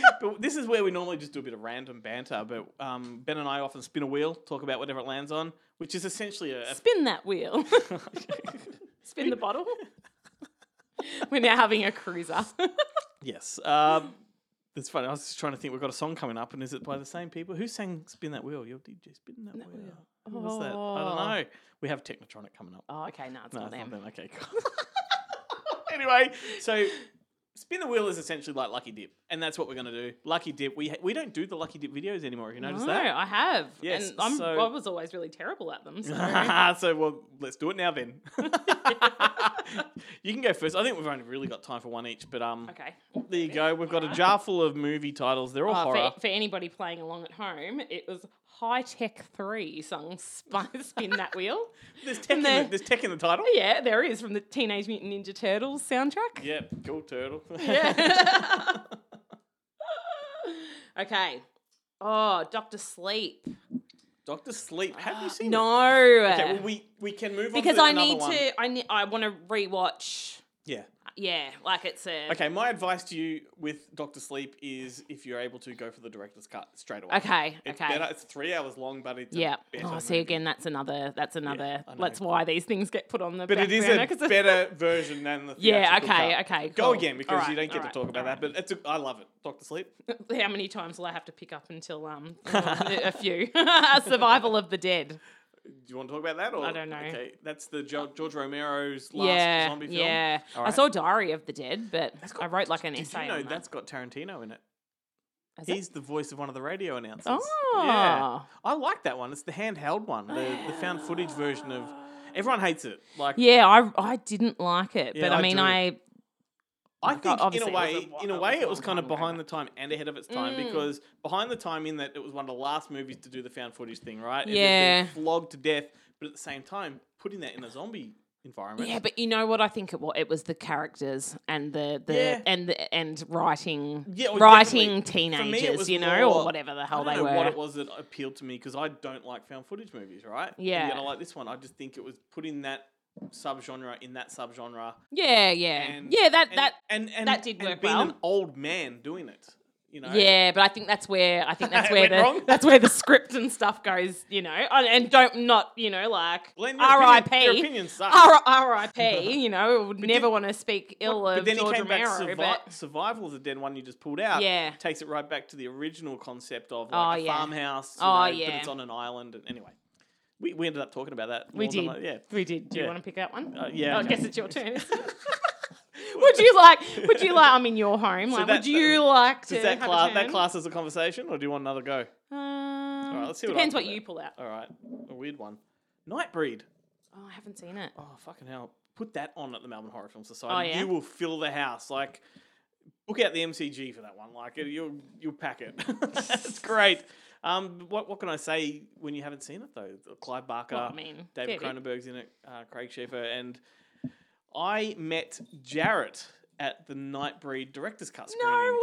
[LAUGHS] but this is where we normally just do a bit of random banter. But um, Ben and I often spin a wheel, talk about whatever it lands on, which is essentially a.
Spin that wheel. [LAUGHS] Spin the bottle. [LAUGHS] We're now having a cruiser.
yes. Um, it's funny. I was just trying to think. We've got a song coming up, and is it by the same people? Who sang "Spin That Wheel"? Your DJ, spin that wheel. Who was that? I don't
Oh.
know. We have Technotronic coming up.
oh, okay, no, it's
No,
not
it's not
them.
them. Okay, cool. anyway, so spin the wheel is essentially like Lucky Dip, and that's what we're gonna do. Lucky Dip. We we don't do the Lucky Dip videos anymore. Have you noticed that?
no,
that?
I have.
Yes,
and I'm,
so-
I was always really terrible at them. So. [LAUGHS]
so well, let's do it now then. [LAUGHS] you can go first. I think we've only really got time for one each, but um,
okay.
there you go. We've got a jar full of movie titles. They're all
Uh,
horror.
for, for anybody playing along at home, it was Hi Tek 3 sung Spin, [LAUGHS] That Wheel.
There's tech, in
the-
the, there's tech in the title.
Yeah, there is from the Teenage Mutant Ninja Turtles soundtrack.
Yeah, cool turtle. [LAUGHS]
Yeah. [LAUGHS] okay. Oh, Doctor Sleep.
Doctor Sleep. Have you seen? it?
No.
Okay, well we we can move on
because I need
one.
to. I ne- I want to rewatch.
Yeah.
Yeah, like it's a.
Okay, my advice to you with Doctor Sleep is if you're able to go for the director's cut straight away.
Okay.
It's
okay.
better. It's three hours long, but it's
Yeah. Oh, see
movie.
again. That's another. That's another.
Know.
that's why these things get put on the.
But it is a better [LAUGHS] version than the
Yeah. Okay.
cut.
Okay.
Go again because
Alright,
you don't get
alright,
to talk about
alright.
that. But it's a, I love it. Doctor Sleep. [LAUGHS]
How many times will I have to pick up until um [LAUGHS] a few? Survival of the dead.
Do you want to talk about that? Or?
I don't know.
Okay, that's the jo- uh, George Romero's last
yeah,
zombie film.
yeah. I saw Diary of the Dead, but
got-
I wrote like an
Did
essay
you know
on that.
that's got Tarantino in it?
Is it?
He's the voice of one of the radio announcers.
Oh.
Yeah. I like that one. It's the handheld one, the, the found footage version of. Everyone hates it. Like,
Yeah, I I didn't like it,
Yeah,
but I,
I
mean,
do.
I
I think in a way, in a
it
way, it was kind of behind the time and ahead of its time
Mm.
because behind the time in that it was one of the last movies to do the found footage thing, right? It
Yeah.
flogged to death, but at the same time, putting that in a zombie environment.
Yeah, but you know what I think it was? It was the characters and the, the
Yeah.
and the, and writing
Yeah,
writing
definitely. For me, it
teenagers, you know,
more-
or whatever the hell
I don't
they
know
were.
what it was that appealed to me because I don't like found footage movies, right? Yeah, And yet I like this one. I just think it was putting that subgenre in that subgenre.
Yeah, yeah,
And,
yeah. That
and,
that
and, and
that did
and
work
being
well.
an old man doing it, you know.
Yeah, but I think that's where I think that's [LAUGHS] where the
wrong? [LAUGHS]
that's where the script and stuff goes, you know, and, and don't not you know like
Glenn, your opinion-
R.I.P.
Your opinion sucks.
R.I.P. [LAUGHS] You know, would
But
never
did-
want to speak ill of George Romero,
survi-
but
Survival of the Dead one you just pulled out.
Yeah.
Takes it right back to the original concept of
Oh,
like a
yeah.
farmhouse. You
Oh, yeah.
But it's on an island. And anyway, we, we ended up talking about that.
we did,
I- yeah.
we did. Do you want to pick out one?
Uh, yeah,
Oh, I guess it's your turn. [LAUGHS] would you like? Would you like? I'm in your home.
So
Like,
that-
would you like to
Does that class that class as a conversation, or do you want another go?
Um,
right, let's see what
depends
pull
what you pull out.
All right, a weird one. Nightbreed.
Oh, I haven't seen it.
Oh fucking hell! Put that on at the Melbourne Horror Film Society.
Oh, yeah?
You will fill the house. Like, book out the MCG for that one. Like, it- you'll you'll pack it. [LAUGHS] it's great. Um, what what can I say when you haven't seen it though? Clive Barker,
Well, I mean,
David. Cronenberg's in it, uh, Craig Sheffer, and I met Jarrett at the Nightbreed Director's Cut screening.
No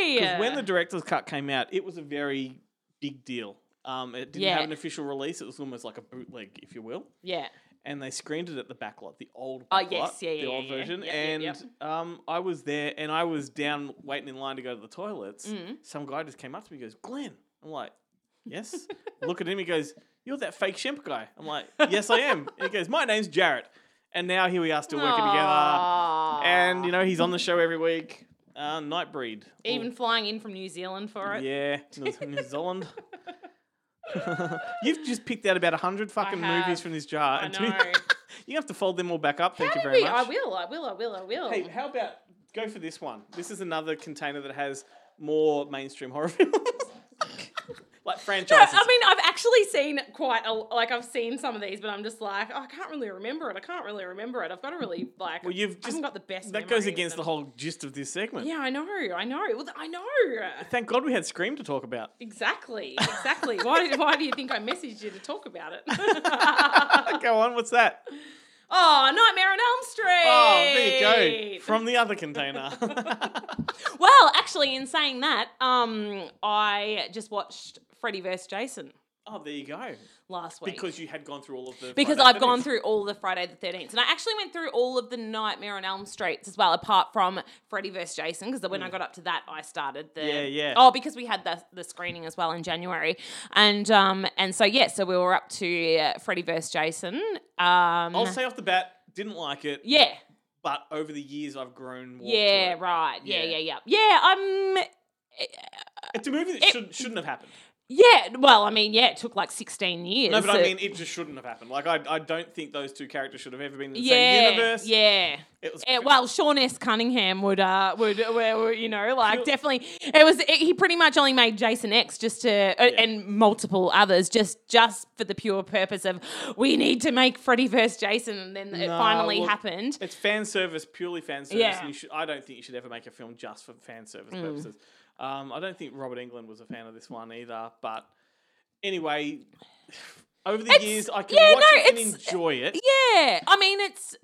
way.
Because when the director's cut came out, it was a very big deal. Um, it didn't
Yeah.
have an official release. It was almost like a bootleg, if you will.
yeah.
And they screened it at the backlot, the old
Oh,
backlot,
yes, yeah, yeah, the old
version.
Yep, yep,
and
yep.
Um, I was there, and I was down waiting in line to go to the toilets.
Mm.
Some guy just came up to me, and goes, "Glenn." I'm like, "Yes." [LAUGHS] Look at him. He goes, "You're that fake Shemp guy." I'm like, "Yes, I am." And he goes, "My name's Jarrett." And now here we are, still working together. And you know, he's on the show every week. Uh, Nightbreed.
even flying in from New Zealand for it.
Yeah, New Zealand. [LAUGHS] [LAUGHS] You've just picked out about a hundred fucking movies from this jar.
I
and
know.
you have to fold them all back up. Thank
How
you very
we?
much.
I will. I will. I will. I will.
Hey, how about go for this one? This is another container that has more mainstream horror films, like
No,
franchises.
I mean, I've actually seen quite a like I've seen some of these, but I'm just like, oh, I can't really remember it. I can't really remember it. I've got to really [LAUGHS] like.
well, you've
I
just
got the best.
that goes against the whole gist of this segment.
Yeah, I know. I know. Well, I know.
Thank God we had Scream to talk about.
Exactly. [LAUGHS] Exactly. why? Why do you think I messaged you to talk about it? [LAUGHS]
Go on, what's that?
oh, Nightmare on Elm Street.
Oh, there you go. From the other container.
Well, actually, in saying that, um, I just watched Freddy vs. Jason
oh, there you go.
last week.
Because you had gone through all of the.
because
Friday
I've gone
13th.
through all the Friday the 13th. And I actually went through all of the Nightmare on Elm Streets as well, apart from Freddy vs. Jason, because when I got up to that, I started the.
Yeah, yeah.
Oh, because we had the, the screening as well in January. And um and so, yeah, so we were up to uh, Freddy vs. Jason. Um,
I'll say off the bat, didn't like it.
yeah.
But over the years, I've grown more.
Yeah, right. Yeah,
Yeah.
yeah, yeah. Yeah, um,
It's a movie that
It-
should, shouldn't have happened.
Yeah, well, I mean, yeah, it took like 16 years.
No, but I mean, it just shouldn't have happened. Like, I, I don't think those two characters should have ever been in the
yeah,
same universe.
yeah.
It was.
Uh, well, Sean S. Cunningham would, uh, would, uh, you know, like definitely. It was. It, he pretty much only made Jason X just to, uh, and multiple others, just just for the pure purpose of we need to make Freddy vs. Jason, and then it
No,
finally
look,
happened.
It's fan service, purely fan service.
Yeah.
And you should, I don't think you should ever make a film just for fan service
Mm.
purposes. Um, I don't think Robert Englund was a fan of this one either. But anyway, [SIGHS] over the
It's-
years, I can
yeah,
watch
no,
it and enjoy it.
Yeah, I mean, it's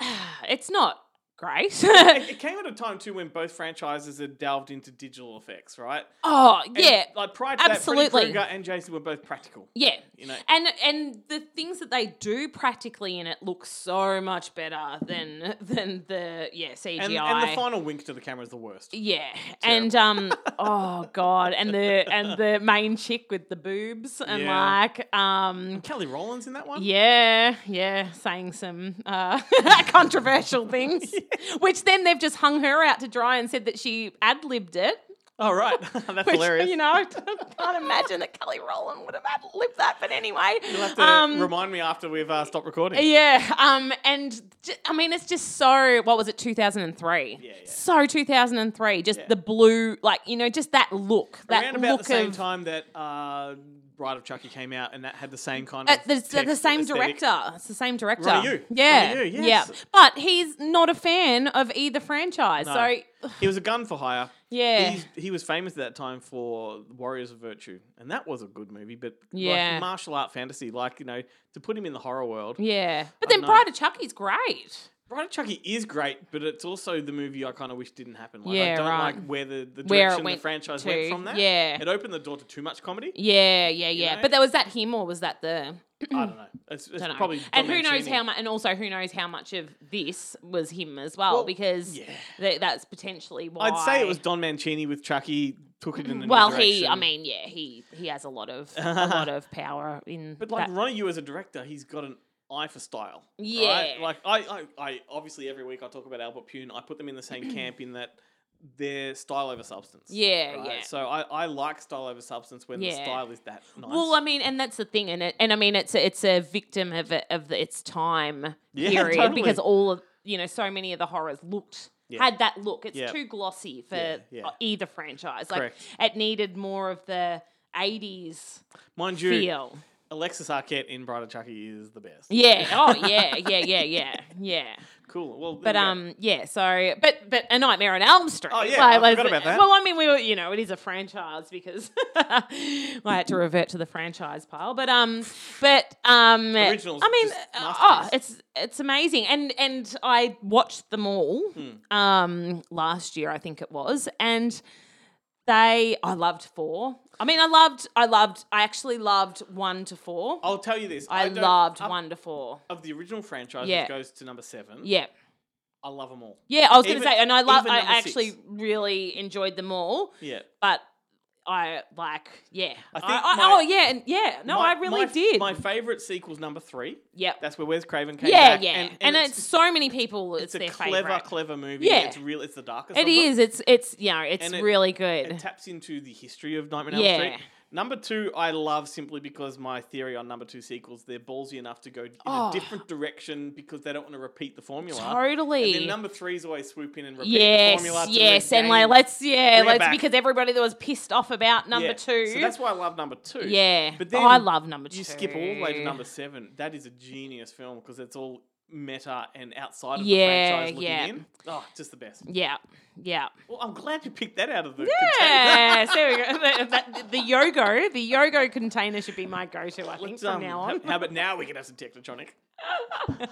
[SIGHS] it's not great.
it. It [LAUGHS] came at a time too when both franchises had delved into digital effects, right?
oh
And,
yeah,
like prior to that,
absolutely.
Freddy Krueger and Jason were both practical.
yeah.
You know,
And and the things that they do practically in it look so much better than than the yeah CGI.
and, and the final wink to the camera is the worst.
Yeah, and um, oh god, and the and the [LAUGHS] main chick with the boobs and
Yeah.
like um,
Kelly Rowland's in that one.
yeah, yeah, saying some uh, [LAUGHS] controversial things, [LAUGHS] which then they've just hung her out to dry and said that she ad libbed it.
Oh right, [LAUGHS] [LAUGHS] that's
Which,
hilarious.
you know, I can't imagine that Kelly Rowland would have had lived that. But anyway,
You'll have to
um,
remind me after we've uh, stopped recording.
yeah, um, and j- I mean, it's just so. What was it? Two thousand and three.
Yeah, yeah.
So two thousand and three. Just
Yeah.
the blue, like you know, just that look. That
Around about
look
the same
of.
time that uh, Bride of Chucky came out, and that had the same kind of
Uh, the, the, the same
aesthetic.
director. It's the same director.
Ronnie Yu.
Yeah.
Ronnie Yu,
Yeah. But he's not a fan of either franchise.
No.
So
He was a gun for hire.
Yeah.
He's, he was famous at that time for Warriors of Virtue, and that was a good movie. But
Yeah.
like martial art fantasy, like you know, to put him in the horror world.
yeah. But
I
then
know.
Bride of Chucky's great.
Bride of Chucky is great, but it's also the movie I kind of wish didn't happen. Like,
Yeah,
I don't
right.
like where the, the
Where
direction the franchise
to,
went from that.
yeah.
It opened the door to too much comedy.
Yeah, yeah, yeah.
know?
But there was that him or was that the
I don't know. It's, it's
don't know.
probably
and who knows how much, and also who knows how much of this was him as well,
Well,
because
yeah.
th- that's potentially why.
I'd say it was Don Mancini with Chucky took it in a new
Well, he, I mean, yeah, he he has a lot of a lot [LAUGHS] of power in.
But like
that.
Ronnie Yu as a director, he's got an eye for style.
Yeah.
Right? Like I, I, I obviously every week I talk about Albert Pyun. I put them in the same camp in that they're style over substance.
Yeah,
right?
yeah.
So I, I like style over substance when the style is that nice.
Well, I mean, and that's the thing, and it, and I mean, it's a, it's a victim of it, of the, its time
Yeah, [LAUGHS]
period
totally.
because all of you know, so many of the horrors looked
Yeah.
had that look. It's
Yeah.
too glossy for
Yeah, yeah.
uh, either franchise. Like
Correct.
it needed more of the '80s
Mind you,
feel.
Alexis Arquette in Bride of Chucky is the best.
Yeah. [LAUGHS] Oh, yeah. Yeah. Yeah. Yeah. Yeah.
Cool. Well,
But um, yeah. So, but but a Nightmare on Elm Street.
Oh, yeah, I forgot about that.
Well, I mean, we were, you know, it is a franchise because [LAUGHS] I had to revert to the franchise pile. But um, but um,
Original's
I mean, uh, oh, it's it's amazing, and and I watched them all
Hmm.
um last year, I think it was, and they I loved four. I mean, I loved, I loved, I actually loved one to four.
I'll tell you this.
I,
don't-
loved
up
one to four.
of the original franchise,
Yeah.
which goes to number seven.
Yeah.
I love them all.
Yeah, I was going to
Even-
say, and I love,
even
I
number
actually
six.
really enjoyed them all,
Yeah.
but I like, yeah.
I think
I-
my-
oh, yeah, and yeah, no,
My-
I really
my,
did.
My favorite sequel's number three.
yep.
That's where Wes Craven came
Yeah,
back.
yeah,
And,
and,
it's,
it's, so many people. It's,
it's a clever,
favorite.
clever movie.
Yeah.
It's real. It's the darkest.
It
of them.
is. It's it's yeah. It's
And it-
really good.
It taps into the history of Nightmare on Elm
Yeah.
Street. Number two, I love simply because my theory on number two sequels, they're ballsy enough to go in
Oh.
a different direction because they don't want to repeat the formula.
Totally.
And then number three's always swoop in and repeat
yes,
the formula.
Yes, and like let's yeah, let's because everybody that was pissed off about number
Yeah.
two.
So that's why I love number two.
yeah,
But
Oh,
then
I love number two.
You skip all the way to number seven. That is a genius film because it's all meta and outside of
Yeah,
the franchise looking
yeah.
in. Oh, just the best.
Yeah, yeah.
Well, I'm glad you picked that out of the
Yeah, there we go. The, that- the Yogo, the Yogo container should be my go-to. I think
Let's,
from
um,
now
how-
on.
How about now we can have some Technotronic? [LAUGHS]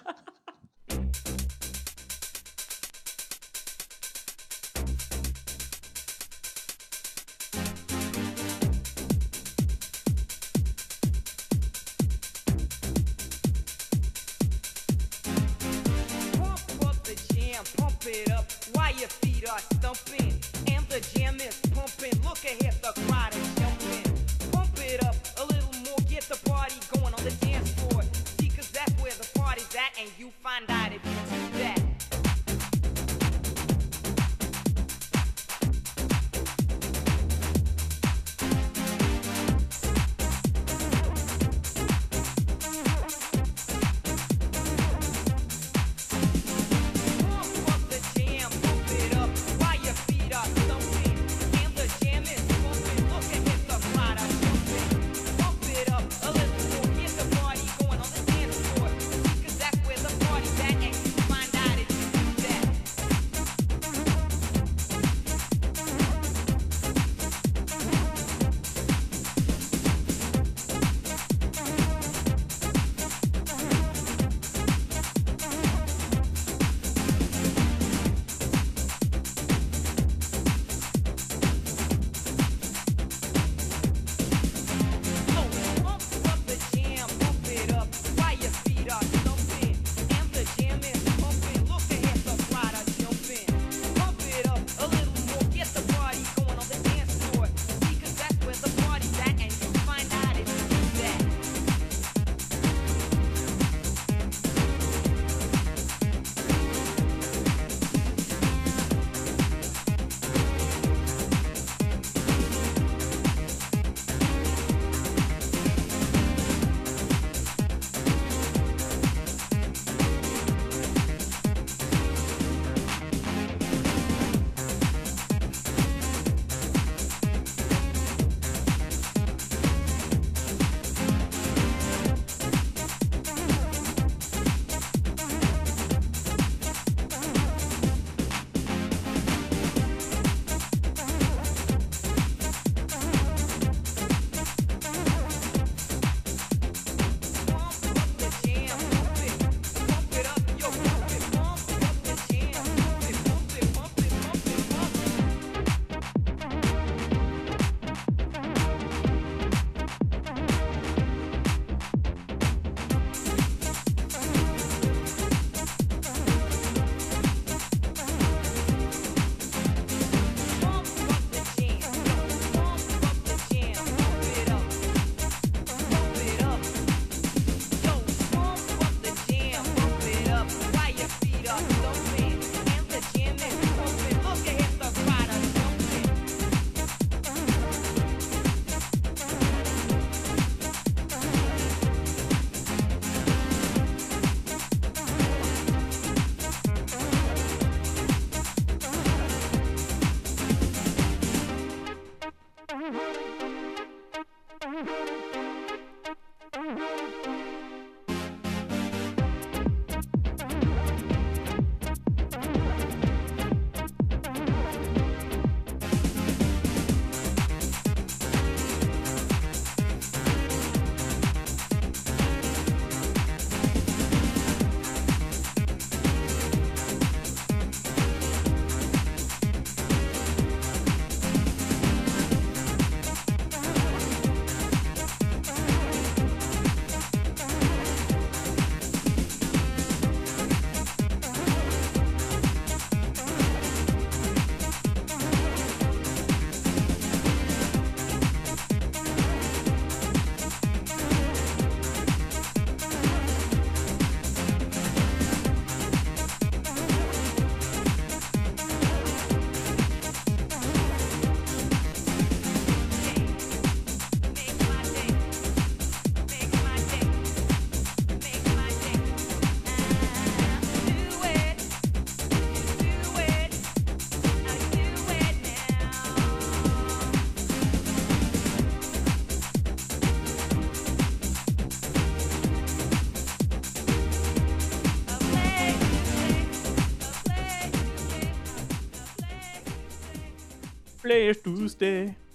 Flash Tuesday. [LAUGHS]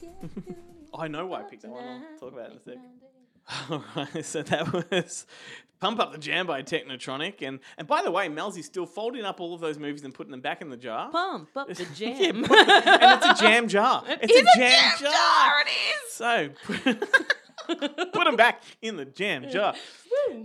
Oh, I know why I picked that one. I'll talk about it in a sec. [LAUGHS] Alright, so that was Pump Up the Jam by Technotronic. And and by the way, Melsy's still folding up all of those movies and putting them back in the jar.
Pump up the [LAUGHS]
Yeah,
jam.
put- and it's a jam jar. It's
is
a jam, jar.
It is.
So [LAUGHS] put, them back in the jam jar.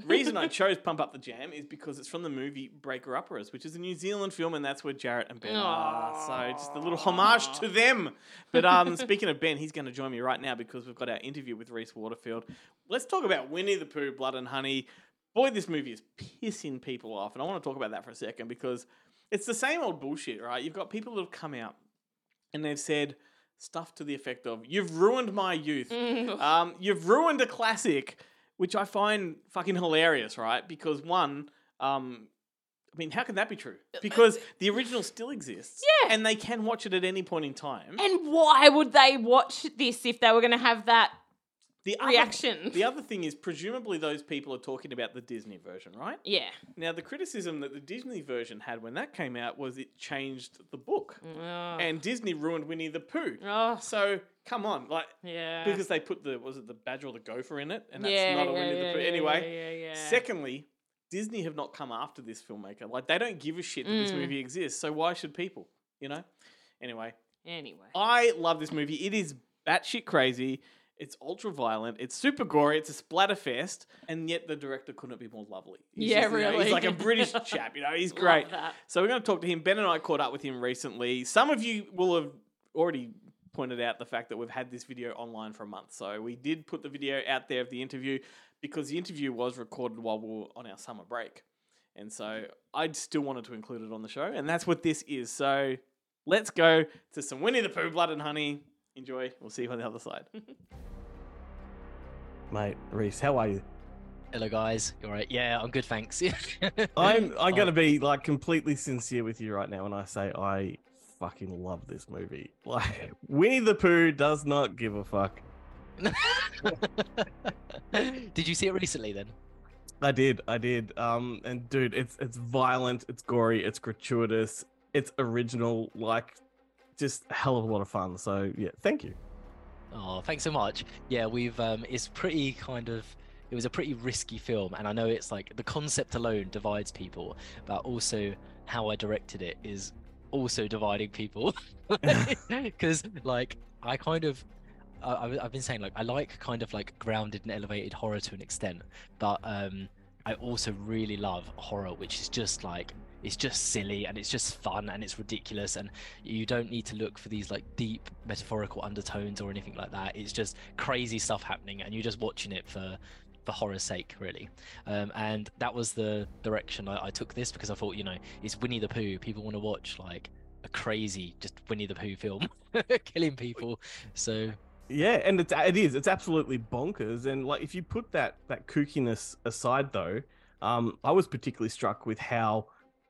Reason I [LAUGHS] chose Pump Up the Jam is because it's from the movie Breaker Upperers, which is a New Zealand film, and that's where Jarrett and Ben are. So just a little homage to them. But um, [LAUGHS] speaking of Ben, he's going to join me right now because we've got our interview with Rhys Waterfield. Let's talk about Winnie the Pooh, Blood and Honey. Boy, this movie is pissing people off, and I want to talk about that for a second because it's the same old bullshit, right? You've got people that have come out and they've said stuff to the effect of "You've ruined my youth," [LAUGHS] um, "You've ruined a classic," which I find fucking hilarious, right? Because one, um, I mean, how can that be true? Because the original still exists,
Yeah.
and they can watch it at any point in time.
And why would they watch this if they were going to have that
the other,
reaction?
The other thing is, presumably, those people are talking about the Disney version, right?
yeah.
Now, the criticism that the Disney version had when that came out was it changed the book,
Oh.
and Disney ruined Winnie the Pooh.
Oh,
So come on, like
yeah.
because they put the was it the badger or the gopher in it, and that's
yeah,
not a Winnie
yeah,
the Pooh.
yeah,
Anyway,
yeah, yeah, yeah.
secondly, Disney have not come after this filmmaker. Like they don't give a shit that this
Mm.
movie exists. So why should people? You know. Anyway,
Anyway.
I love this movie. It is batshit crazy. It's ultra violent. It's super gory. It's a splatterfest, and yet the director couldn't be more lovely. He's
Yeah,
just, you know,
really.
he's like a British [LAUGHS] chap. You know, he's great. So we're going to talk to him. Ben and I caught up with him recently. Some of you will have already pointed out the fact that we've had this video online for a month. So we did put the video out there of the interview because the interview was recorded while we were on our summer break. And so I still wanted to include it on the show, and that's what this is. So let's go to some Winnie the Pooh, Blood and Honey. Enjoy. We'll see you on the other side. [LAUGHS]
Mate, Rhys, how are you?
Hello, guys. You all right? Yeah, I'm good, thanks. [LAUGHS]
I'm I'm gonna be like completely sincere with you right now when I say I fucking love this movie. Like Winnie the Pooh does not give a fuck. [LAUGHS]
Did you see it recently then?
I did, I did. Um, and dude, it's it's violent, it's gory, it's gratuitous, it's original, like just a hell of a lot of fun. So yeah, thank you.
Oh, thanks so much. Yeah, we've um it's pretty kind of it was a pretty risky film and I know it's like the concept alone divides people, but also how I directed it is also dividing people. [LAUGHS] [LAUGHS] Cuz like I kind of I- I've been saying like I like kind of like grounded and elevated horror to an extent, but um I also really love horror which is just like it's just silly and it's just fun and it's ridiculous and you don't need to look for these like deep metaphorical undertones or anything like that. It's just crazy stuff happening and you're just watching it for for horror's sake really. Um, and that was the direction I, I took this because i thought you know it's winnie the pooh. People want to watch like a crazy just winnie the pooh film [LAUGHS] killing people. So
Yeah, and it's it is it's absolutely bonkers. And like if you put that that kookiness aside, though, um, I was particularly struck with how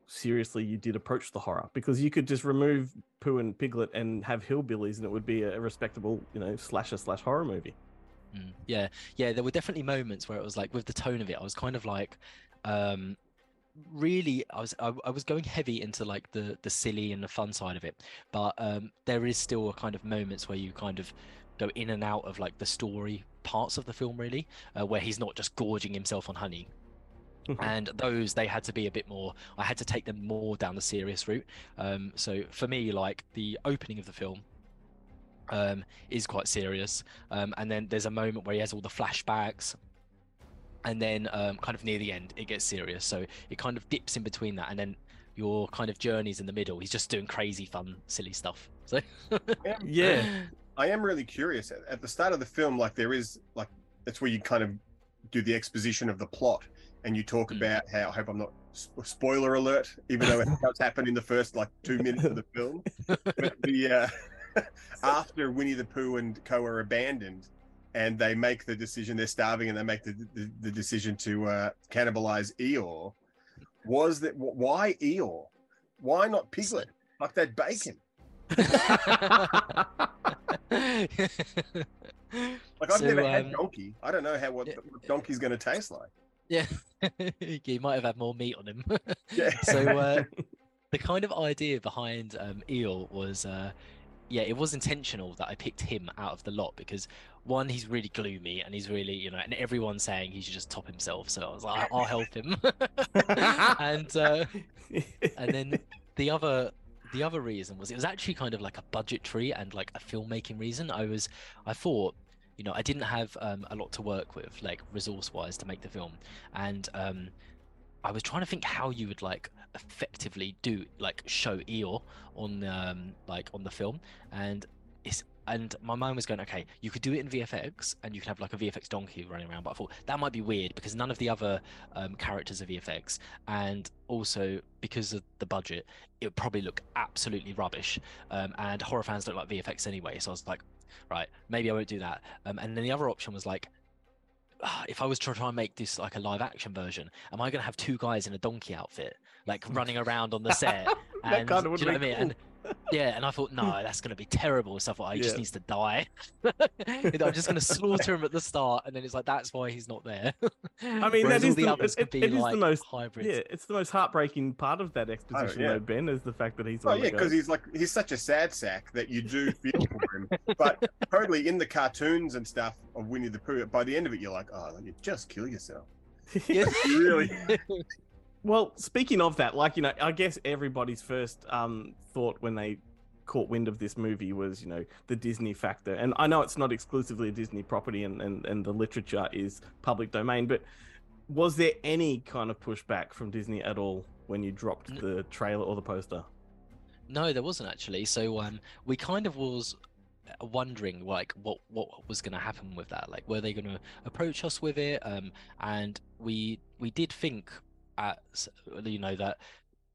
seriously you did approach the horror because you could just remove Pooh and Piglet and have hillbillies, and it would be a respectable, you know, slasher slash horror movie.
Mm, yeah, yeah. There were definitely moments where it was like with the tone of it, I was kind of like, um, really, I was I, I was going heavy into like the the silly and the fun side of it, but um, there is still a kind of moments where you kind of go in and out of like the story parts of the film really, uh, where he's not just gorging himself on honey. And those they had to be a bit more i had to take them more down the serious route um, so for me like the opening of the film um, is quite serious. Um, and then there's a moment where he has all the flashbacks. And then, um, kind of near the end, it gets serious. So it kind of dips in between that. And then your kind of journey's in the middle. He's just doing crazy, fun, silly stuff. [LAUGHS] So,
Yeah.
I am really curious. At, at the start of the film, like there is like that's where you kind of do the exposition of the plot, and you talk
Mm.
about how I hope I'm not sp- spoiler alert, even though it [LAUGHS] does happen in the first like two minutes of the film. But the uh, [LAUGHS] after Winnie the Pooh and Co are abandoned, and they make the decision they're starving, and they make the the, the decision to uh, cannibalize Eeyore. Was that why Eeyore? Why not Piglet? Like that bacon. [LAUGHS] Like I've
So,
never had
um,
donkey. I don't know how what, what donkey's going to taste like.
Yeah, [LAUGHS] he might have had more meat on him. [LAUGHS]
Yeah.
So uh, [LAUGHS] the kind of idea behind um, Eel was, uh, yeah, it was intentional that I picked him out of the lot because one, he's really gloomy and he's really, you know, and everyone's saying he should just top himself. So I was like, I'll help him. and uh, and then the other the other reason was it was actually kind of like a budgetary and like a filmmaking reason. I was I thought you know I didn't have um, a lot to work with like resource wise to make the film, and um, I was trying to think how you would like effectively do like show Eeyore on um, like on the film, and it's and my mind was going okay you could do it in VFX and you could have like a VFX donkey running around. But I thought that might be weird because none of the other um, characters are VFX and also because of the budget it would probably look absolutely rubbish. Um, and horror fans don't like VFX anyway. So I was like right maybe I won't do that um, and then the other option was like ah, if I was trying to try and make this like a live action version, am I going to have two guys in a donkey outfit, like [LAUGHS] running around on the set?
That
and do you know what I mean? And yeah, and I thought, no, that's going to be terrible. Stuff like he just needs to die. [LAUGHS] I'm just going to slaughter him at the start, and then it's like that's why he's not there.
I mean, [LAUGHS]
Whereas
that
the
the,
others
it, it
be
is the most
hybrids.
Yeah, it's the most heartbreaking part of that exposition,
yeah.
though, Ben, is the fact that he's.
Oh
one of
yeah, because he's like he's such a sad sack that you do feel for him. But totally in the cartoons and stuff of Winnie the Pooh, by the end of it, you're like, oh, you just kill yourself. [LAUGHS]
Yeah.
really?
Well, speaking of that, like you know, I guess everybody's first um, thought when they caught wind of this movie was, you know, the Disney factor. And I know it's not exclusively a Disney property, and and, and the literature is public domain, but was there any kind of pushback from Disney at all when you dropped the trailer or the poster?
No, there wasn't actually. So um, we kind of was uh, wondering like what what was going to happen with that. Like, were they going to approach us with it? Um, and we we did think at you know that.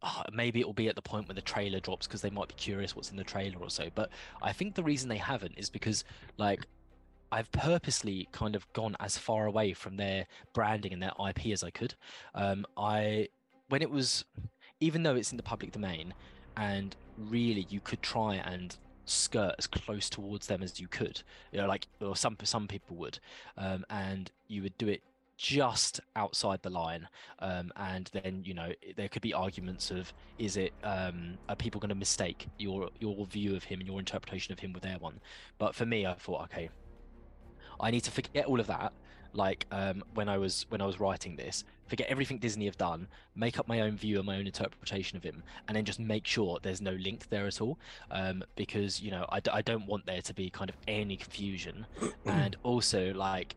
ah, maybe it will be at the point when the trailer drops because they might be curious what's in the trailer or so. But I think the reason they haven't is because, like, I've purposely kind of gone as far away from their branding and their IP as I could. Um, I when it was, even though it's in the public domain, and really you could try and skirt as close towards them as you could you know like or some some people would um, and you would do it just outside the line um, and then you know there could be arguments of is it um, are people going to mistake your your view of him and your interpretation of him with their one? But for me i thought okay i need to forget all of that. Like um, when i was when i was writing this forget everything disney have done make up my own view and my own interpretation of him and then just make sure there's no link there at all. Um, because you know I, d- I don't want there to be kind of any confusion. [CLEARS THROAT] And also like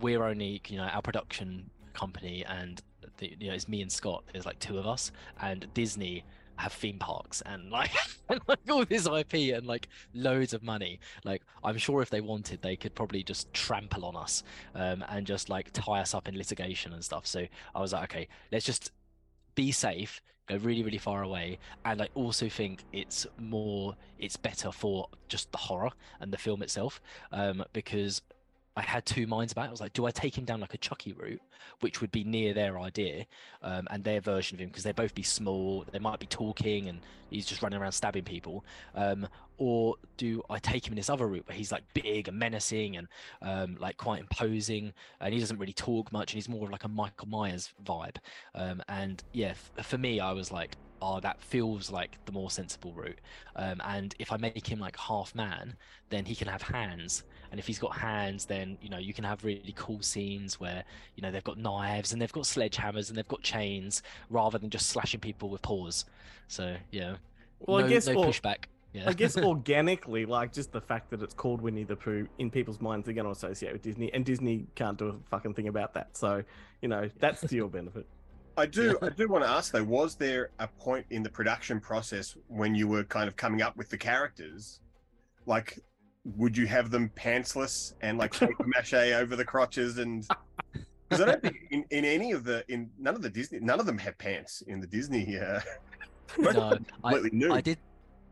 we're only you know our production company and the, you know it's me and scott there's like two of us and disney have theme parks and like, [LAUGHS] and like all this ip and like loads of money. Like i'm sure if they wanted they could probably just trample on us um, and just like tie us up in litigation and stuff. So i was like okay let's just be safe go really really far away. And i also think it's more it's better for just the horror and the film itself um, because I had two minds about it. I was like, do I take him down like a Chucky route, which would be near their idea um, and their version of him, because they'd both be small, they might be talking, and he's just running around stabbing people, um, or do I take him in this other route where he's like big and menacing and um, like quite imposing, and he doesn't really talk much, and he's more of like a Michael Myers vibe. Um, and yeah, f- for me, I was like, oh, that feels like the more sensible route. Um, and if I make him like half man, then he can have hands. And if he's got hands, then you know you can have really cool scenes where you know they've got knives and they've got sledgehammers and they've got chains, rather than just slashing people with paws. So yeah.
Well,
no,
I guess
no
or-
pushback. Yeah.
I guess [LAUGHS] organically, like just the fact that it's called Winnie the Pooh in people's minds, they're going to associate with Disney, and Disney can't do a fucking thing about that. So, you know, that's to your [LAUGHS] benefit.
I do. I do want to ask though: Was there a point in the production process when you were kind of coming up with the characters, like, would you have them pantsless and like paper mache [LAUGHS] over the crotches and? [LAUGHS] Because I don't think in, in any of the in none of the Disney none of them have pants in the Disney. Uh, [LAUGHS]
no,
them
I,
completely nude.
I did.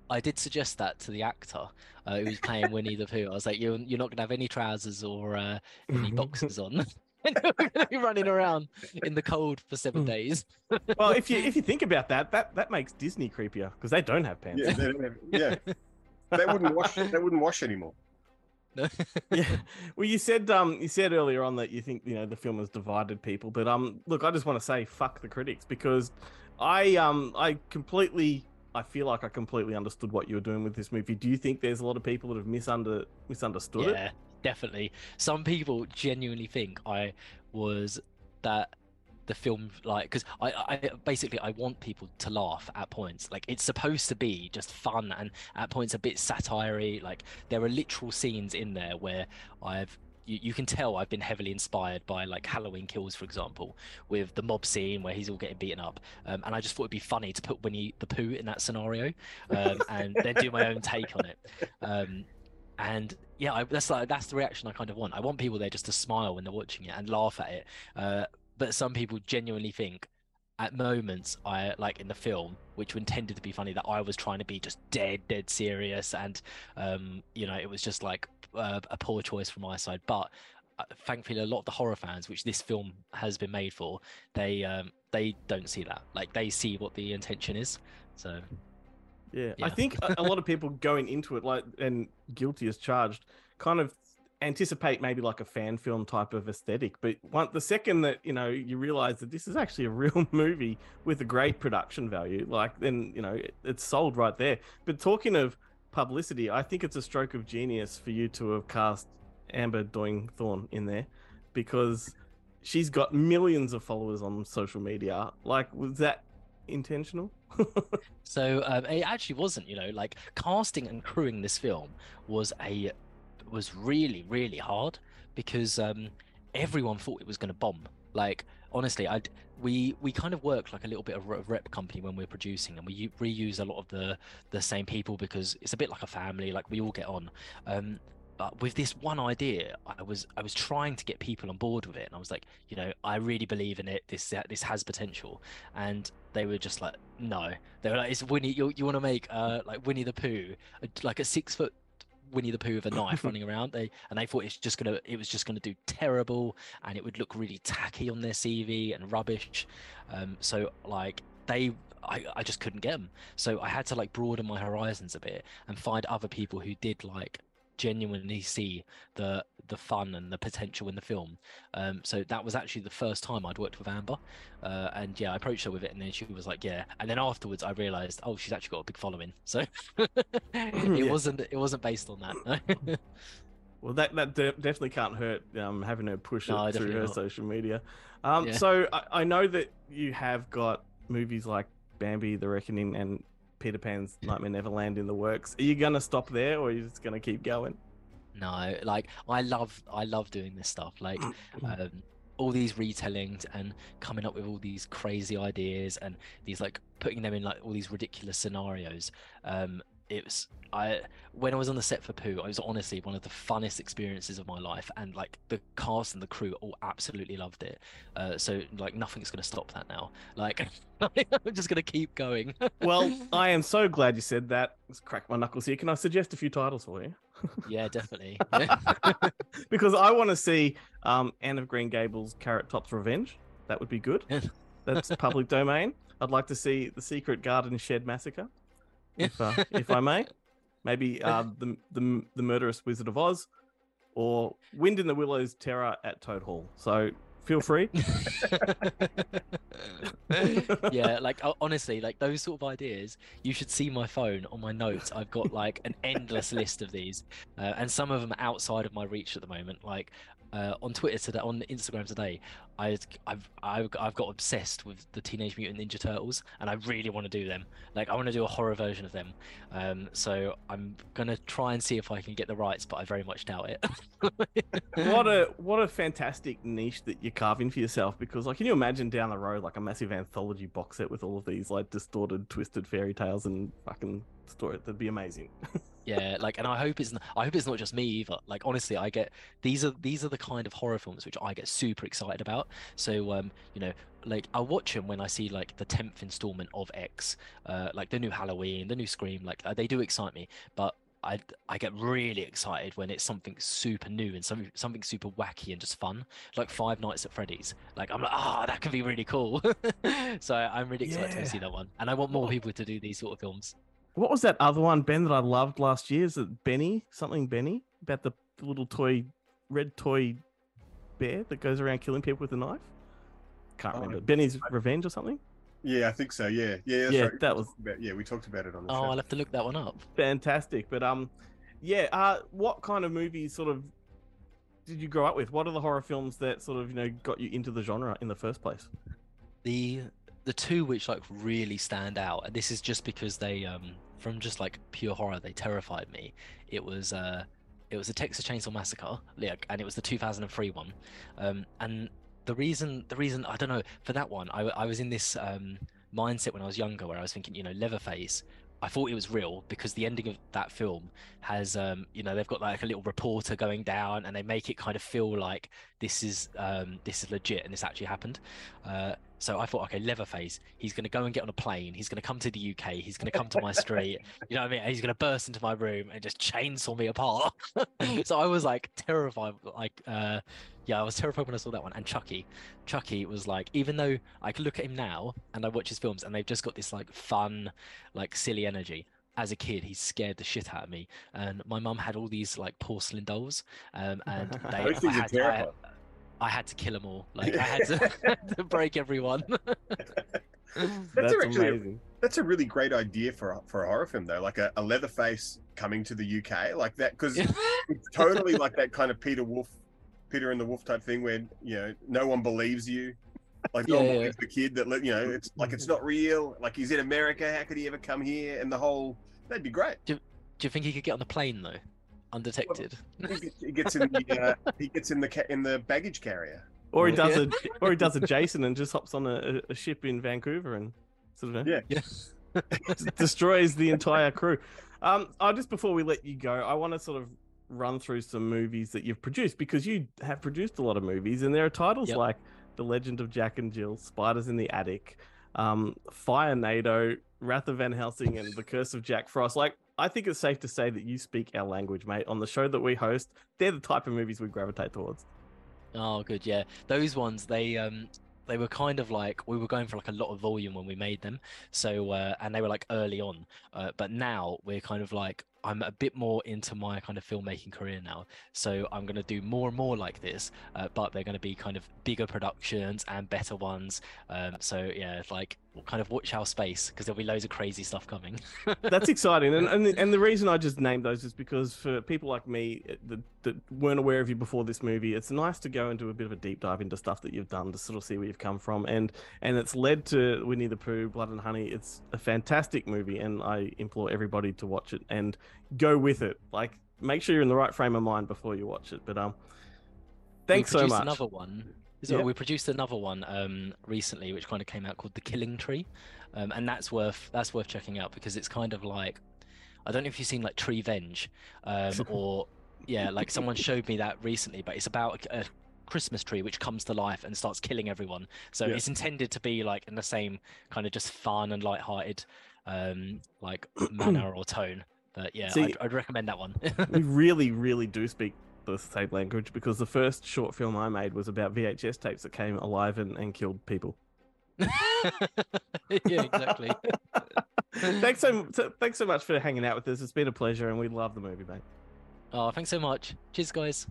I did suggest that to the actor uh, who was playing Winnie the Pooh. I was like, "You're you're not gonna have any trousers or uh, any boxes on. and you're gonna be running around in the cold for seven days."
well, if you if you think about that, that that makes Disney creepier because they don't have pants.
Yeah, they, don't have- yeah. They wouldn't wash. They wouldn't wash anymore. [LAUGHS]
yeah. Well, you said um you said earlier on that you think you know the film has divided people, but um look, I just want to say fuck the critics because I um I completely I feel like I completely understood what you were doing with this movie. Do you think there's a lot of people that have misunder misunderstood
yeah,
it?
definitely. Some people genuinely think I was that the film like because I, I basically I want people to laugh at points. Like it's supposed to be just fun and at points a bit satire Like there are literal scenes in there where I've you, you can tell I've been heavily inspired by like Halloween Kills, for example, with the mob scene where he's all getting beaten up. Um, and I just thought it'd be funny to put Winnie the Pooh in that scenario um, [LAUGHS] and then do my own take on it. Um, and yeah, I, that's like that's the reaction I kind of want. I want people there just to smile when they're watching it and laugh at it. Uh, but some people genuinely think at moments I like in the film, which were intended to be funny, that I was trying to be just dead, dead serious, and um, you know, it was just like uh, a poor choice from my side. But uh, thankfully, a lot of the horror fans, which this film has been made for, they um, they don't see that. Like they see what the intention is. So
Yeah, I think a, a lot of people going into it, like and guilty as charged, kind of anticipate maybe like a fan film type of aesthetic. But one, the second that you know you realize that this is actually a [LAUGHS] real movie with a great production value, like then you know it, it's sold right there. But talking of publicity, I think it's a stroke of genius for you to have cast Amber Doig-Thorne in there because she's got millions of followers on social media. Like, was that intentional? [LAUGHS]
So um, it actually wasn't, you know, like casting and crewing this film was a was really really hard because um, everyone thought it was going to bomb. Like honestly, I we we kind of work like a little bit of a rep company when we're producing, and we reuse a lot of the the same people because it's a bit like a family. Like we all get on. Um, but with this one idea, I was I was trying to get people on board with it, and I was like, you know, I really believe in it. This uh, this has potential, and they were just like, no. They were like, it's Winnie. You you want to make uh like Winnie the Pooh, like a six foot Winnie the Pooh with a knife [LAUGHS] running around. They and they thought it's just gonna it was just gonna do terrible, and it would look really tacky on their CV and rubbish. Um, so like they. I, I just couldn't get them so i had to like broaden my horizons a bit and find other people who did like genuinely see the the fun and the potential in the film. Um, so that was actually the first time I'd worked with Amber, uh, and yeah, I approached her with it, and then she was like, "Yeah." And then afterwards, I realised, oh, she's actually got a big following. [LAUGHS] So [LAUGHS] it
Yeah.
wasn't it wasn't based on that. [LAUGHS]
Well, that that de- definitely can't hurt um, having her push
No,
it through her
not.
social media. Um,
Yeah.
So I, I know that you have got movies like Bambi, The Reckoning, and Peter Pan's Nightmare Neverland in the works. Are you gonna stop there, or are you just gonna keep going?
No, like I love I love doing this stuff. Like [CLEARS THROAT] um, all these retellings and coming up with all these crazy ideas and these like putting them in like all these ridiculous scenarios. Um, it was I when I was on the set for Pooh, it was honestly one of the funnest experiences of my life, and like the cast and the crew all absolutely loved it. Uh, so like nothing's gonna stop that now. Like [LAUGHS] I'm just gonna keep going. [LAUGHS]
Well, I am so glad you said that. Let's crack my knuckles here. Can I suggest a few titles for you? [LAUGHS]
Yeah, definitely.
because I want to see um, Anne of Green Gables Carrot Top's Revenge. That would be good. That's public domain. I'd like to see the Secret Garden Shed Massacre, if uh, if I may. Maybe [LAUGHS] uh, the, the the Murderous Wizard of Oz, or Wind in the Willows Terror at Toad Hall. So feel free. [LAUGHS] [LAUGHS]
yeah, like honestly, like those sort of ideas, you should see my phone on my notes. I've got like an endless list of these, uh, and some of them are outside of my reach at the moment. Like uh, on Twitter today, on Instagram today, I, I've I've I've got obsessed with the Teenage Mutant Ninja Turtles, and I really want to do them. Like I want to do a horror version of them. Um, so I'm gonna try and see if I can get the rights, but I very much doubt it. [LAUGHS]
what a what a fantastic niche that you're carving for yourself because like can you imagine down the road like a massive anthology box set with all of these like distorted twisted fairy tales and fucking story that'd be amazing [LAUGHS]
yeah like and i hope it's i hope it's not just me either like honestly i get these are these are the kind of horror films which i get super excited about so um you know like i watch them when i see like the 10th installment of x uh like the new halloween the new scream like uh, they do excite me but I, I get really excited when it's something super new and something something super wacky and just fun, like Five Nights at Freddy's. Like I'm like, ah, that could be really cool. [LAUGHS] so I'm really excited
Yeah.
to see that one, and I want more people to do these sort of films.
What was that other one ben that i loved last year? Is it benny? Something benny? About the little toy red toy bear that goes around killing people with a knife? Can't
Oh,
remember. Benny's revenge or something?
Yeah, I think so. Yeah, yeah, that's
Yeah,
right. We
that
talked
was-
About, yeah, we talked about it on the
Oh,
show.
I'll have to look that one up.
fantastic. But um yeah uh what kind of movies sort of did you grow up with? What are the horror films that sort of you know got you into the genre in the first place?
The the two which like really stand out and this is just because they um from just like pure horror they terrified me it was uh it was the texas chainsaw massacre and it was the 2003 one um and the reason the reason i don't know for that one i, I was in this um mindset when i was younger where i was thinking you know leatherface I thought it was real because the ending of that film has, um, you know, they've got like a little reporter going down, and they make it kind of feel like this is um, this is legit and this actually happened. Uh, so I thought, okay, Leatherface, he's going to go and get on a plane. He's going to come to the UK. He's going to come to my street. [LAUGHS] You know what I mean? He's going to burst into my room and just chainsaw me apart. [LAUGHS] so I was like terrified. Like, uh, yeah, I was terrified when I saw that one. And Chucky, Chucky was like, even though I could look at him now and I watch his films and they've just got this like fun, like silly energy. As a kid, he scared the shit out of me, and my mum had all these like porcelain dolls, um, and [LAUGHS] they, I had, I,
terrifying.
I had to kill them all. Like I had to, [LAUGHS] [LAUGHS] to break everyone. [LAUGHS]
That's,
That's
actually a-
amazing.
that's a really great idea for a, for a horror film though, like a, a Leatherface coming to the UK, like that, because it's totally like that kind of Peter Wolf, Peter and the Wolf type thing, where you know no one believes you, like no
Yeah,
one
yeah.
believes the kid that li- you know it's like it's not real, like he's in America, how could he ever come here? And the whole that'd be great.
Do you think he could get on the plane though, undetected?
He gets, he gets in the uh, he gets in the ca- in the baggage carrier.
Or he does
Yeah.
a [LAUGHS] or he does a Jason and just hops on a, a ship in Vancouver and sort of
Yeah.
Yeah. [LAUGHS]
destroys the entire crew. Um, I just before we let you go, I want to sort of run through some movies that you've produced because you have produced a lot of movies, and there are titles
Yep.
like The Legend of Jack and Jill, Spiders in the Attic, um, Firenado, Wrath of Van Helsing, and The Curse of Jack Frost. Like, I think it's safe to say that you speak our language, mate. On the show that we host, they're the type of movies we gravitate towards.
Oh, good. Yeah, those ones they um they were kind of like we were going for like a lot of volume when we made them. So uh, and they were like early on, uh, but now we're kind of like I'm a bit more into my kind of filmmaking career now. So I'm going to do more and more like this, uh, but they're going to be kind of bigger productions and better ones. Um, so yeah, like kind of watch our space because there'll be loads of crazy stuff coming. [LAUGHS]
That's exciting, and, and and the reason I just named those is because for people like me uh, that, that weren't aware of you before this movie, it's nice to go into a bit of a deep dive into stuff that you've done to sort of see where you've come from, and and it's led to Winnie the Pooh, Blood and Honey. It's a fantastic movie, and I implore everybody to watch it and go with it. Like, make sure you're in the right frame of mind before you watch it. But um, thanks so much.
Another one. Is
Yeah.
We produced another one um, recently, which kind of came out called The Killing Tree, um, and that's worth that's worth checking out because it's kind of like I don't know if you've seen like Treevenge, um, [LAUGHS] or yeah, like someone showed me that recently, but it's about a, a Christmas tree which comes to life and starts killing everyone. So
Yeah.
it's intended to be like in the same kind of just fun and light-hearted um, like [CLEARS THROAT] manner or tone. But yeah,
See-
I'd, I'd recommend that one. [LAUGHS]
we really, really do speak the same language because the first short film I made was about VHS tapes that came alive and, and killed people. [LAUGHS]
yeah, exactly. [LAUGHS]
thanks so, so thanks so much for hanging out with us. It's been a pleasure, and we love the movie, mate.
Oh, thanks so much. Cheers, guys.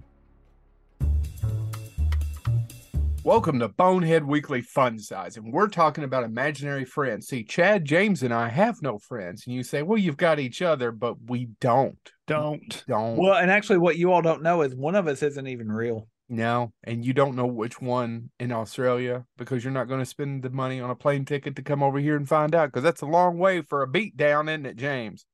Welcome to Bonehead Weekly Fun Size, and we're talking about imaginary friends. See, Chad, James, and I have no friends, and you say, "Well, you've got each other," but we don't.
Don't.
Don't.
Well, and actually, what you all don't know is one of us isn't even real.
No, and you don't know which one in Australia because you're not going to spend the money on a plane ticket to come over here and find out because that's a long way for a beat down, isn't it, James?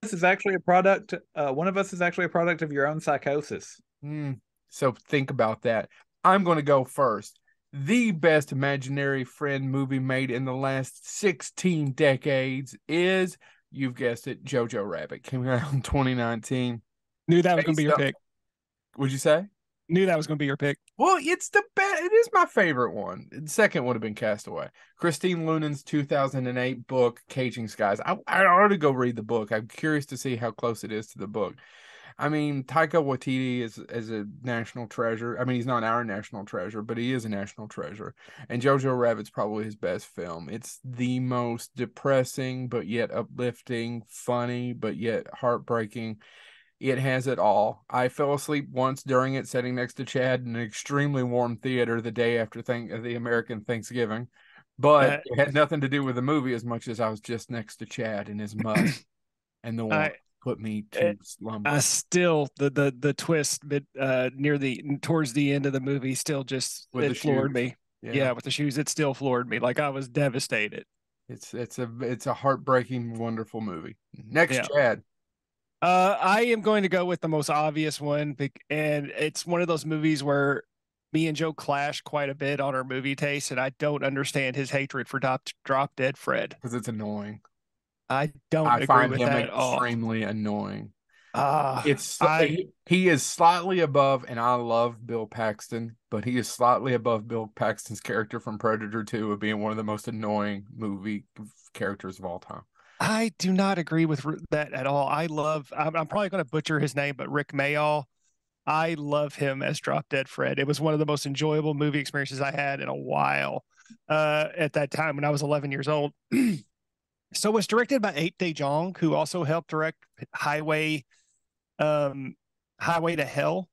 This is actually a product. Uh, one of us is actually a product of your own psychosis.
Hmm. So think about that. I'm going to go first. The best imaginary friend movie made in the last 16 decades is, you've guessed it, Jojo Rabbit. Came out [LAUGHS] in 2019.
Knew that was going to be your pick.
Would you say?
Knew that was going to be your pick.
Well, it's the best. It is my favorite one. The second would have been Castaway. Christine Leunens' 2008 book, Caging Skies. I, I ought to go read the book. I'm curious to see how close it is to the book. I mean, Taika Waititi is is a national treasure. I mean, he's not our national treasure, but he is a national treasure. And Jojo Rabbit's probably his best film. It's the most depressing, but yet uplifting, funny, but yet heartbreaking. It has it all. I fell asleep once during it, sitting next to Chad in an extremely warm theater the day after thank- the American Thanksgiving. But
Uh,
it had nothing to do with the movie as much as I was just next to Chad in his mud, [COUGHS] and the warmth
I-
put me to
uh,
slumber.
I still the the the twist bit uh near the towards the end of the movie still just
With
it floored
shoes.
me. Yeah. with the shoes, it still floored me. Like I was devastated.
It's it's a it's a heartbreaking, wonderful movie. Next,
Yeah.
Chad.
Uh, I am going to go with the most obvious one, and it's one of those movies where me and Joe clash quite a bit on our movie taste, and I don't understand his hatred for Drop, Drop Dead Fred.
Because it's annoying.
I don't
I
agree
find
with
him
that at all.
extremely annoying.
Ah,
It's
I-
he, he is slightly above, and I love Bill Paxton, but he is slightly above Bill Paxton's character from Predator 2 of being one of the most annoying movie characters of all time.
I do not agree with that at all. I love. I'm, I'm probably going to butcher his name, but Rick Mayall. I love him as Drop Dead Fred. It was one of the most enjoyable movie experiences I had in a while. Uh, at that time when I was 11 years old. [CLEARS THROAT] so it was directed by Ate de Jong, who also helped direct Highway, um, Highway to Hell,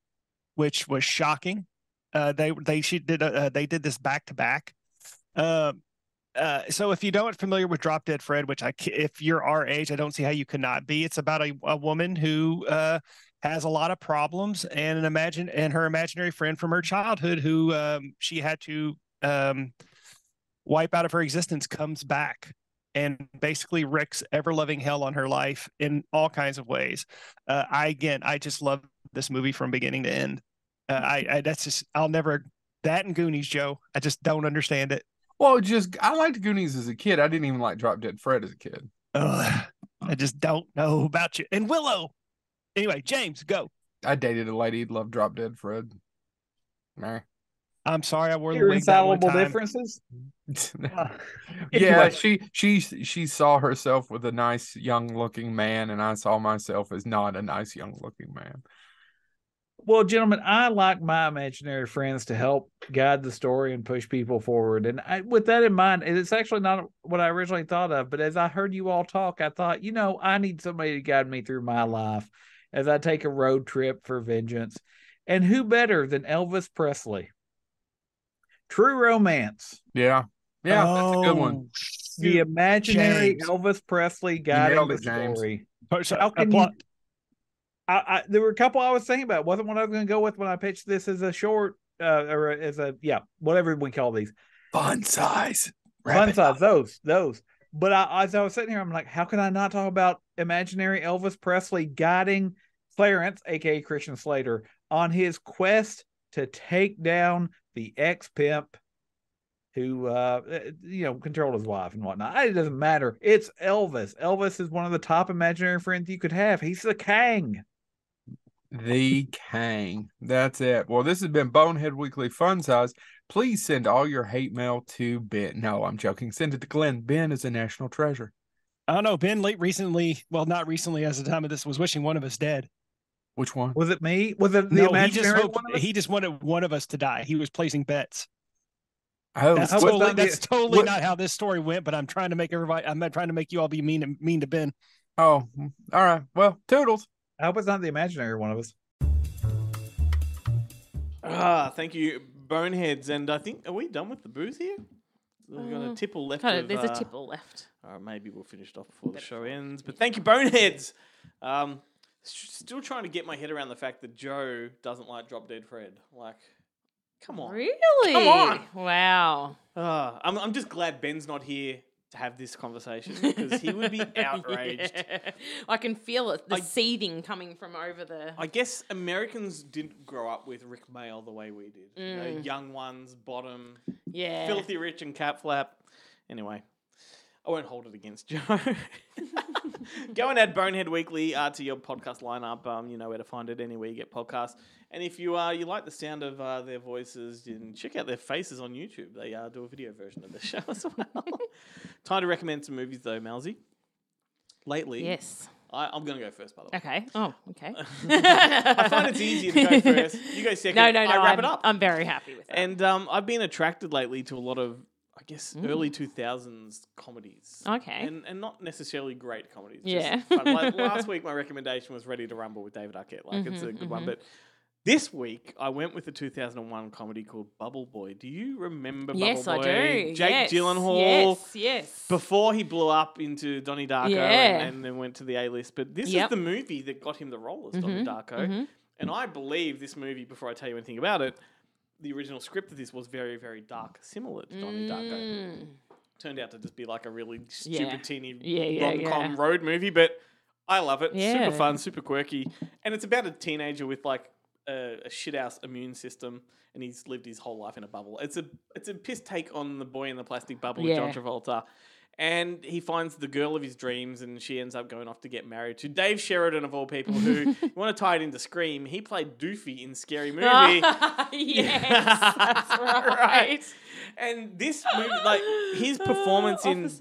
which was shocking. Uh, they they she did uh, they did this back to back. Um, uh, so if you don't familiar with Drop Dead Fred, which I if you're our age, I don't see how you could not be. It's about a, a woman who uh, has a lot of problems and an imagine and her imaginary friend from her childhood who um, she had to um, wipe out of her existence comes back and basically wreaks ever loving hell on her life in all kinds of ways. Uh, I again, I just love this movie from beginning to end. Uh, I, I that's just I'll never that and Goonies, Joe. I just don't understand it.
Well, just I liked Goonies as a kid. I didn't even like Drop Dead Fred as a kid.
Ugh, I just don't know about you. And Willow. Anyway, James, go.
I dated a lady who loved Drop Dead Fred. Nah.
I'm sorry I wore the wig that one
Irreconcilable
time.
differences. [LAUGHS]
yeah,
Anyway.
she she she saw herself with a nice young looking man, and I saw myself as not a nice young looking man.
Well, gentlemen, I like my imaginary friends to help guide the story and push people forward. And I, with that in mind, it's actually not what I originally thought of, but as I heard you all talk, I thought, you know, I need somebody to guide me through my life as I take a road trip for vengeance. And who better than Elvis Presley? True romance.
Yeah, yeah, that's a good one.
The imaginary
James.
Elvis Presley guiding
nailed
the
it, James.
story.
Push-
How can
plot-
you? I, I there were a couple I was thinking about. It wasn't what I was going to go with when I pitched this as a short, uh, or as a yeah, whatever we call these
Fun size.
fun size. Those, those. But I, as I was sitting here, I'm like, how can I not talk about imaginary Elvis Presley guiding Clarence, aka Christian Slater, on his quest to take down the ex pimp who uh you know controlled his wife and whatnot. It doesn't matter. It's Elvis. Elvis is one of the top imaginary friends you could have. He's the Kang.
The Kang. That's it. Well, this has been Bonehead Weekly Fun Size. Please send all your hate mail to Ben. No, I'm joking. Send it to Glenn. Ben is a national treasure.
I don't know. Ben late recently, well, not recently, as the time of this was wishing one of us dead.
Which one?
Was it me? Was it the
no, he
imaginary
just hoped,
one? of us?
he just wanted one of us to die. He was placing bets.
Oh,
That's
I was
totally,
not the-
that's totally
what-
not how this story went. But I'm trying to make everybody. I'm not trying to make you all be mean to mean to Ben.
oh, all right. Well, toodles.
I hope it's not the imaginary one of us.
Ah, thank you, Boneheads. And I think are we done with the booze here? We've got a
Uh,
tipple left.
Kinda-
of,
there's a
uh,
tipple left.
All right, maybe we'll finish it off before the show ends. But thank you, Boneheads. Um, s- still trying to get my head around the fact that Joe doesn't like Drop Dead Fred. Like, come on.
Really?
Come on.
Wow.
Ah, I'm, I'm just glad Ben's not here to have this conversation because he would be [LAUGHS] outraged.
Yeah. I can feel it. The seething coming from over the.
I guess Americans didn't grow up with Rick Mayall the way we did. You know,
Mm.
young ones, bottom,
Yeah.
filthy rich, and catflap. Anyway, I won't hold it against Joe. [LAUGHS] Go and add Bonehead Weekly uh, to your podcast lineup. Um, you know where to find it anywhere you get podcasts. And if you uh, you like the sound of uh, their voices, can check out their faces on YouTube. They uh, do a video version of the [LAUGHS] show as well. [LAUGHS] Time to recommend some movies though, Melsy. Lately,
Yes.
I, I'm going to go first, by the way.
Okay. Oh, okay.
I find it's easier to go first. You go second.
No, no, no.
I wrap
I'm,
it up.
I'm very happy with that.
And um, I've been attracted lately to a lot of, I guess,
Mm.
early 2000s comedies.
Okay.
And, and not necessarily great comedies.
Yeah.
Like [LAUGHS] last week, my recommendation was Ready to Rumble with David Arquette. Like, it's a
Mhm,
good one.
mhm.
But this week, I went with a 2001 comedy called Bubble Boy. Do you remember
yes,
Bubble
I
Boy?
do.
Jake
yes.
Gyllenhaal.
Yes, yes.
Before he blew up into Donnie Darko
Yeah.
and, and then went to the A list. But this
Yep.
is the movie that got him the role as Donnie
Mhm,
Darko.
mhm.
And I believe this movie, before I tell you anything about it, the original script of this was very, very dark, similar to Donnie Darko.
Mm.
Turned out to just be like a really stupid,
Yeah.
teeny
Yeah, yeah,
rom com
yeah.
road movie, but I love it.
Yeah.
Super fun, super quirky. And it's about a teenager with like a, a shit house immune system. And he's lived his whole life in a bubble. It's a it's a piss take on the boy in the plastic bubble with John Travolta. And he finds the girl of his dreams, and she ends up going off to get married to Dave Sheridan, of all people, who, [LAUGHS] you want to tie it into Scream, he played Doofy in Scary [LAUGHS] Movie.
yes, that's [LAUGHS] right.
And this movie, like his performance in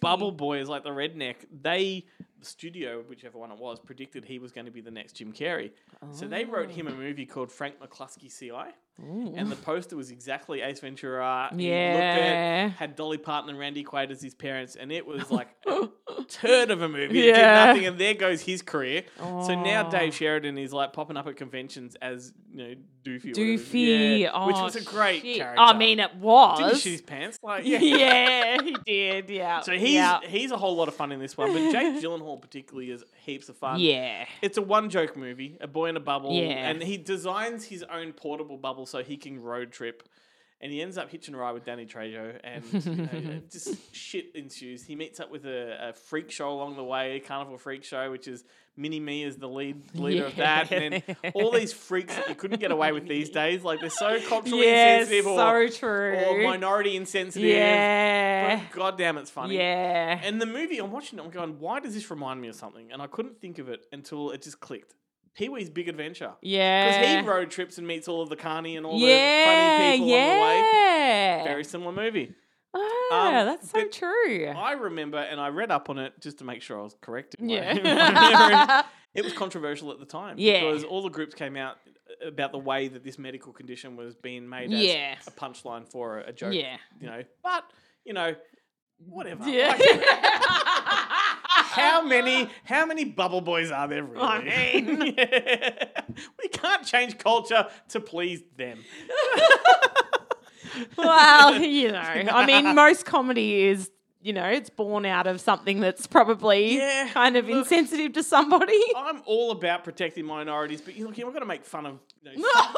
Bubble Boy is like the redneck. They, the studio, whichever one it was, predicted he was going to be the next Jim Carrey. So they wrote him a oh. movie called Frank McKlusky CI. And the poster was exactly Ace Ventura.
Yeah.
had Dolly Parton and Randy Quaid as his parents, and it was [LAUGHS] like a turd of a movie. Did
Yeah.
nothing, and there goes his career. So now
Oh.
Dave Sheridan is like popping up at conventions as you know Doofy.
Doofy.
Yeah,
Oh,
which was a great
shit.
character.
I mean, it was.
Didn't he shit his pants? Like, [LAUGHS]
yeah. he did. Yeah.
So he's
yeah.
he's a whole lot of fun in this one, but Jake [LAUGHS] Gyllenhaal particularly is heaps of fun.
Yeah.
it's a one joke movie, a boy in a bubble,
Yeah.
and he designs his own portable bubble so he can road trip. And he ends up hitching a ride with Danny Trejo, and [LAUGHS] you know, just shit ensues. He meets up with a, a freak show along the way, a carnival freak show, which is Mini Me is the lead leader of that, and then all these freaks that you couldn't get away with [LAUGHS] these days, like they're so culturally
Yes,
insensitive or,
so true.
or minority insensitive.
Yeah.
but goddamn, it's funny.
Yeah.
And the movie, I'm watching it, I'm going, why does this remind me of something? And I couldn't think of it until it just clicked. Pee Wee's Big Adventure.
Yeah.
Because he road trips and meets all of the carny and all
yeah.
the funny people
yeah.
on the way. Very similar movie.
Oh,
Um,
that's so true.
I remember, and I read up on it just to make sure I was correct.
Yeah.
in [LAUGHS] my memory. it was controversial at the time.
Yeah.
Because all the groups came out about the way that this medical condition was being made as
Yeah.
a punchline for a, a joke.
Yeah.
You know, but, you know, whatever.
Yeah.
Like, how [LAUGHS] many how many bubble boys are there really?
I mean- [LAUGHS]
we can't change culture to please them. [LAUGHS]
well, you know, I mean, most comedy is, you know, it's born out of something that's probably
Yeah,
kind of
look.
insensitive to somebody. [LAUGHS]
I'm all about protecting minorities, but you look, you've got to make fun of. You know, [LAUGHS] some-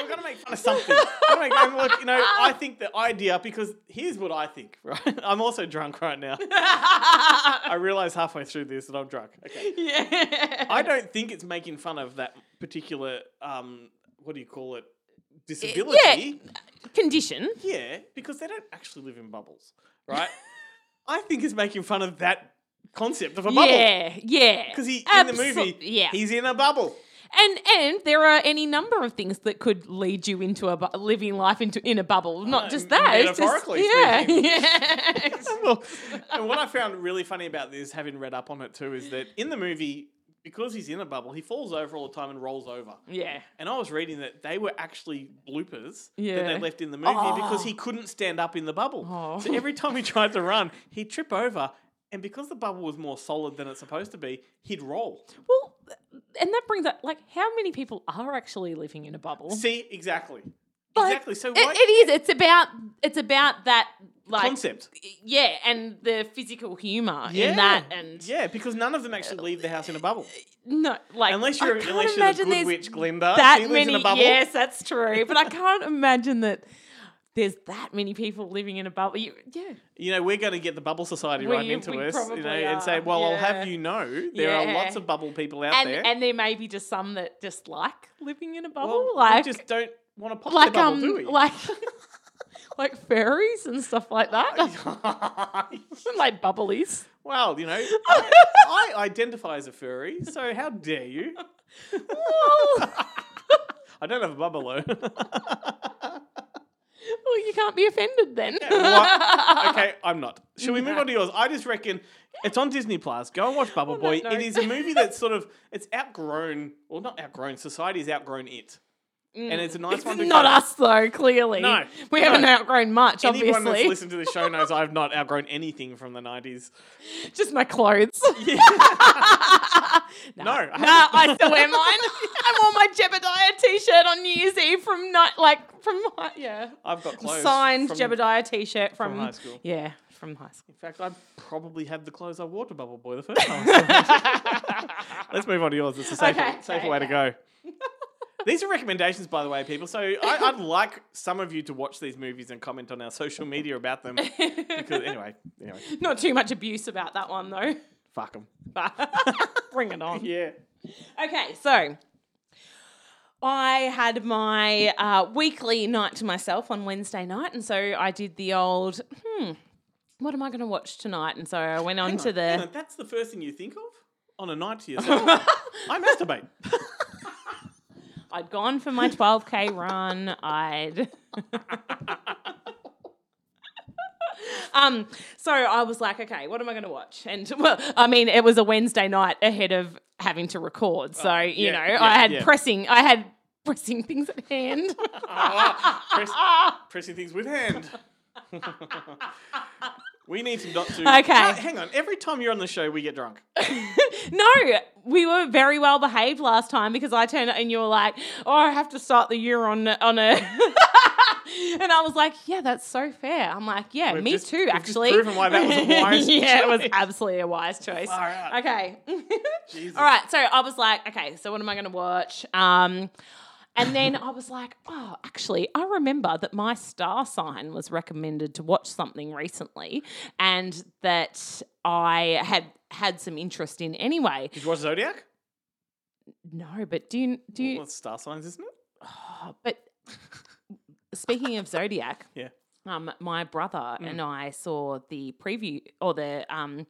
we've got to make fun of something. We've make- and look, you know, [LAUGHS] I think the idea because here's what I think. Right, I'm also drunk right now. I realize halfway through this that I'm drunk. Okay,
yeah.
I don't think it's making fun of that particular. Um, what do you call it? Disability. Yeah.
Condition.
Yeah, because they don't actually live in bubbles, right? I think it's making fun of that concept of a bubble.
Yeah, yeah.
Because he in
Absol-
the movie,
yeah.
he's in a bubble.
And and there are any number of things that could lead you into a bu- living life into in a bubble. Not just that. it's just-
metaphorically
yeah. [LAUGHS] yeah. [LAUGHS]
well, and what I found really funny about this, having read up on it too, is that in the movie, because he's in a bubble, he falls over all the time and rolls over.
Yeah.
And I was reading that they were actually bloopers that they left in the movie oh. because
Oh.
he couldn't stand up in the bubble.
Oh.
So every time he tried to run, he'd trip over. And because the bubble was more solid than it's supposed to be, he'd roll.
Well, and that brings up like how many people are actually living in a bubble?
See, exactly.
Like,
exactly. So
It,
why
it is. It's about. It's about that like
concept?
Yeah, and the physical humor
Yeah.
in that, and
yeah, because none of them actually leave the house in a bubble.
no, like
Unless you're
can't
unless you're the
imagine
good witch Glinda,
that
she lives
many.
in a bubble.
Yes, that's true. But I [LAUGHS] can't imagine that there's that many people living in a bubble. You, yeah,
You know, we're going to get the Bubble Society
We-
right into us, you know, and say, well, I'll have you know, there are lots of bubble people out
and
there.
and there may be just some that just like living in a bubble,
well,
like
just don't want to pop
like
bubble,
um
do we?
like [LAUGHS] like fairies and stuff like that, [LAUGHS] [LAUGHS] like bubblies.
well, you know, I, I identify as a furry, so how dare you? I don't have a bubble though.
Well, you can't be offended then.
Okay, I'm not. Should we move on to yours? I just reckon it's on Disney Plus. Go and watch Bubble
On
Boy.
that
It
note.
is a movie that's sort of it's outgrown, well, not outgrown. Society's outgrown it, and it's a mm. nice one. To
Not
go-
us though. Clearly,
No,
we
no.
haven't outgrown much.
Anyone
obviously,
that's listened to the show knows I've not outgrown anything from the nineties. [LAUGHS]
just my clothes. [LAUGHS] [LAUGHS]
No,
nah,
I
I still wear mine. I wore my Jebediah T-shirt on New Year's Eve from night, like from yeah,
I've got clothes
signed
from-
Jebediah T-shirt from,
from high school.
Yeah, from high school.
In fact, I probably have the clothes I wore to Bubble Boy the first time. Let's move on to yours. It's a safer,
Okay,
safer
okay,
way to go. These are recommendations, by the way, people. So I, I'd like some of you to watch these movies and comment on our social media about them. Because anyway, anyway,
Not too much abuse about that one though.
fuck them. [LAUGHS]
Bring it on.
Yeah.
Okay, so I had my uh, weekly night to myself on Wednesday night, and so I did the old, hmm, what am I going to watch tonight? And so I went on to
on, hang
the.
on, That's the first thing you think of on a night to yourself. [LAUGHS] I masturbate. [LAUGHS]
I'd gone for my 12k run. I'd. um, so I was like, okay, what am I going to watch? And well, I mean, it was a Wednesday night ahead of having to record, so you
yeah,
know,
yeah,
I had
yeah.
pressing, I had pressing things at hand. [LAUGHS]
Press, pressing things with hand. [LAUGHS] [LAUGHS] we need to not to. [LAUGHS]
Okay.
Hang on. Every time you're on the show, we get drunk. [LAUGHS]
no, we were very well behaved last time because I turned and you were like, "Oh, I have to start the year on on a." [LAUGHS] and I was like, "Yeah, that's so fair." I'm like, "Yeah,
We've
me
just-
too." Actually,
proven why that was a wise
yeah, it was absolutely a wise choice. Okay.
Jesus.
All right, so I was like, okay, so what am I going to watch? Um, and then I was like, oh, actually, I remember that my star sign was recommended to watch something recently, and that I had had some interest in anyway.
Did you watch Zodiac?
No, but do you do you?
Well, it's star signs, isn't it?
Oh, but speaking of Zodiac,
Yeah.
um, my brother
Mm.
and I saw the preview or the um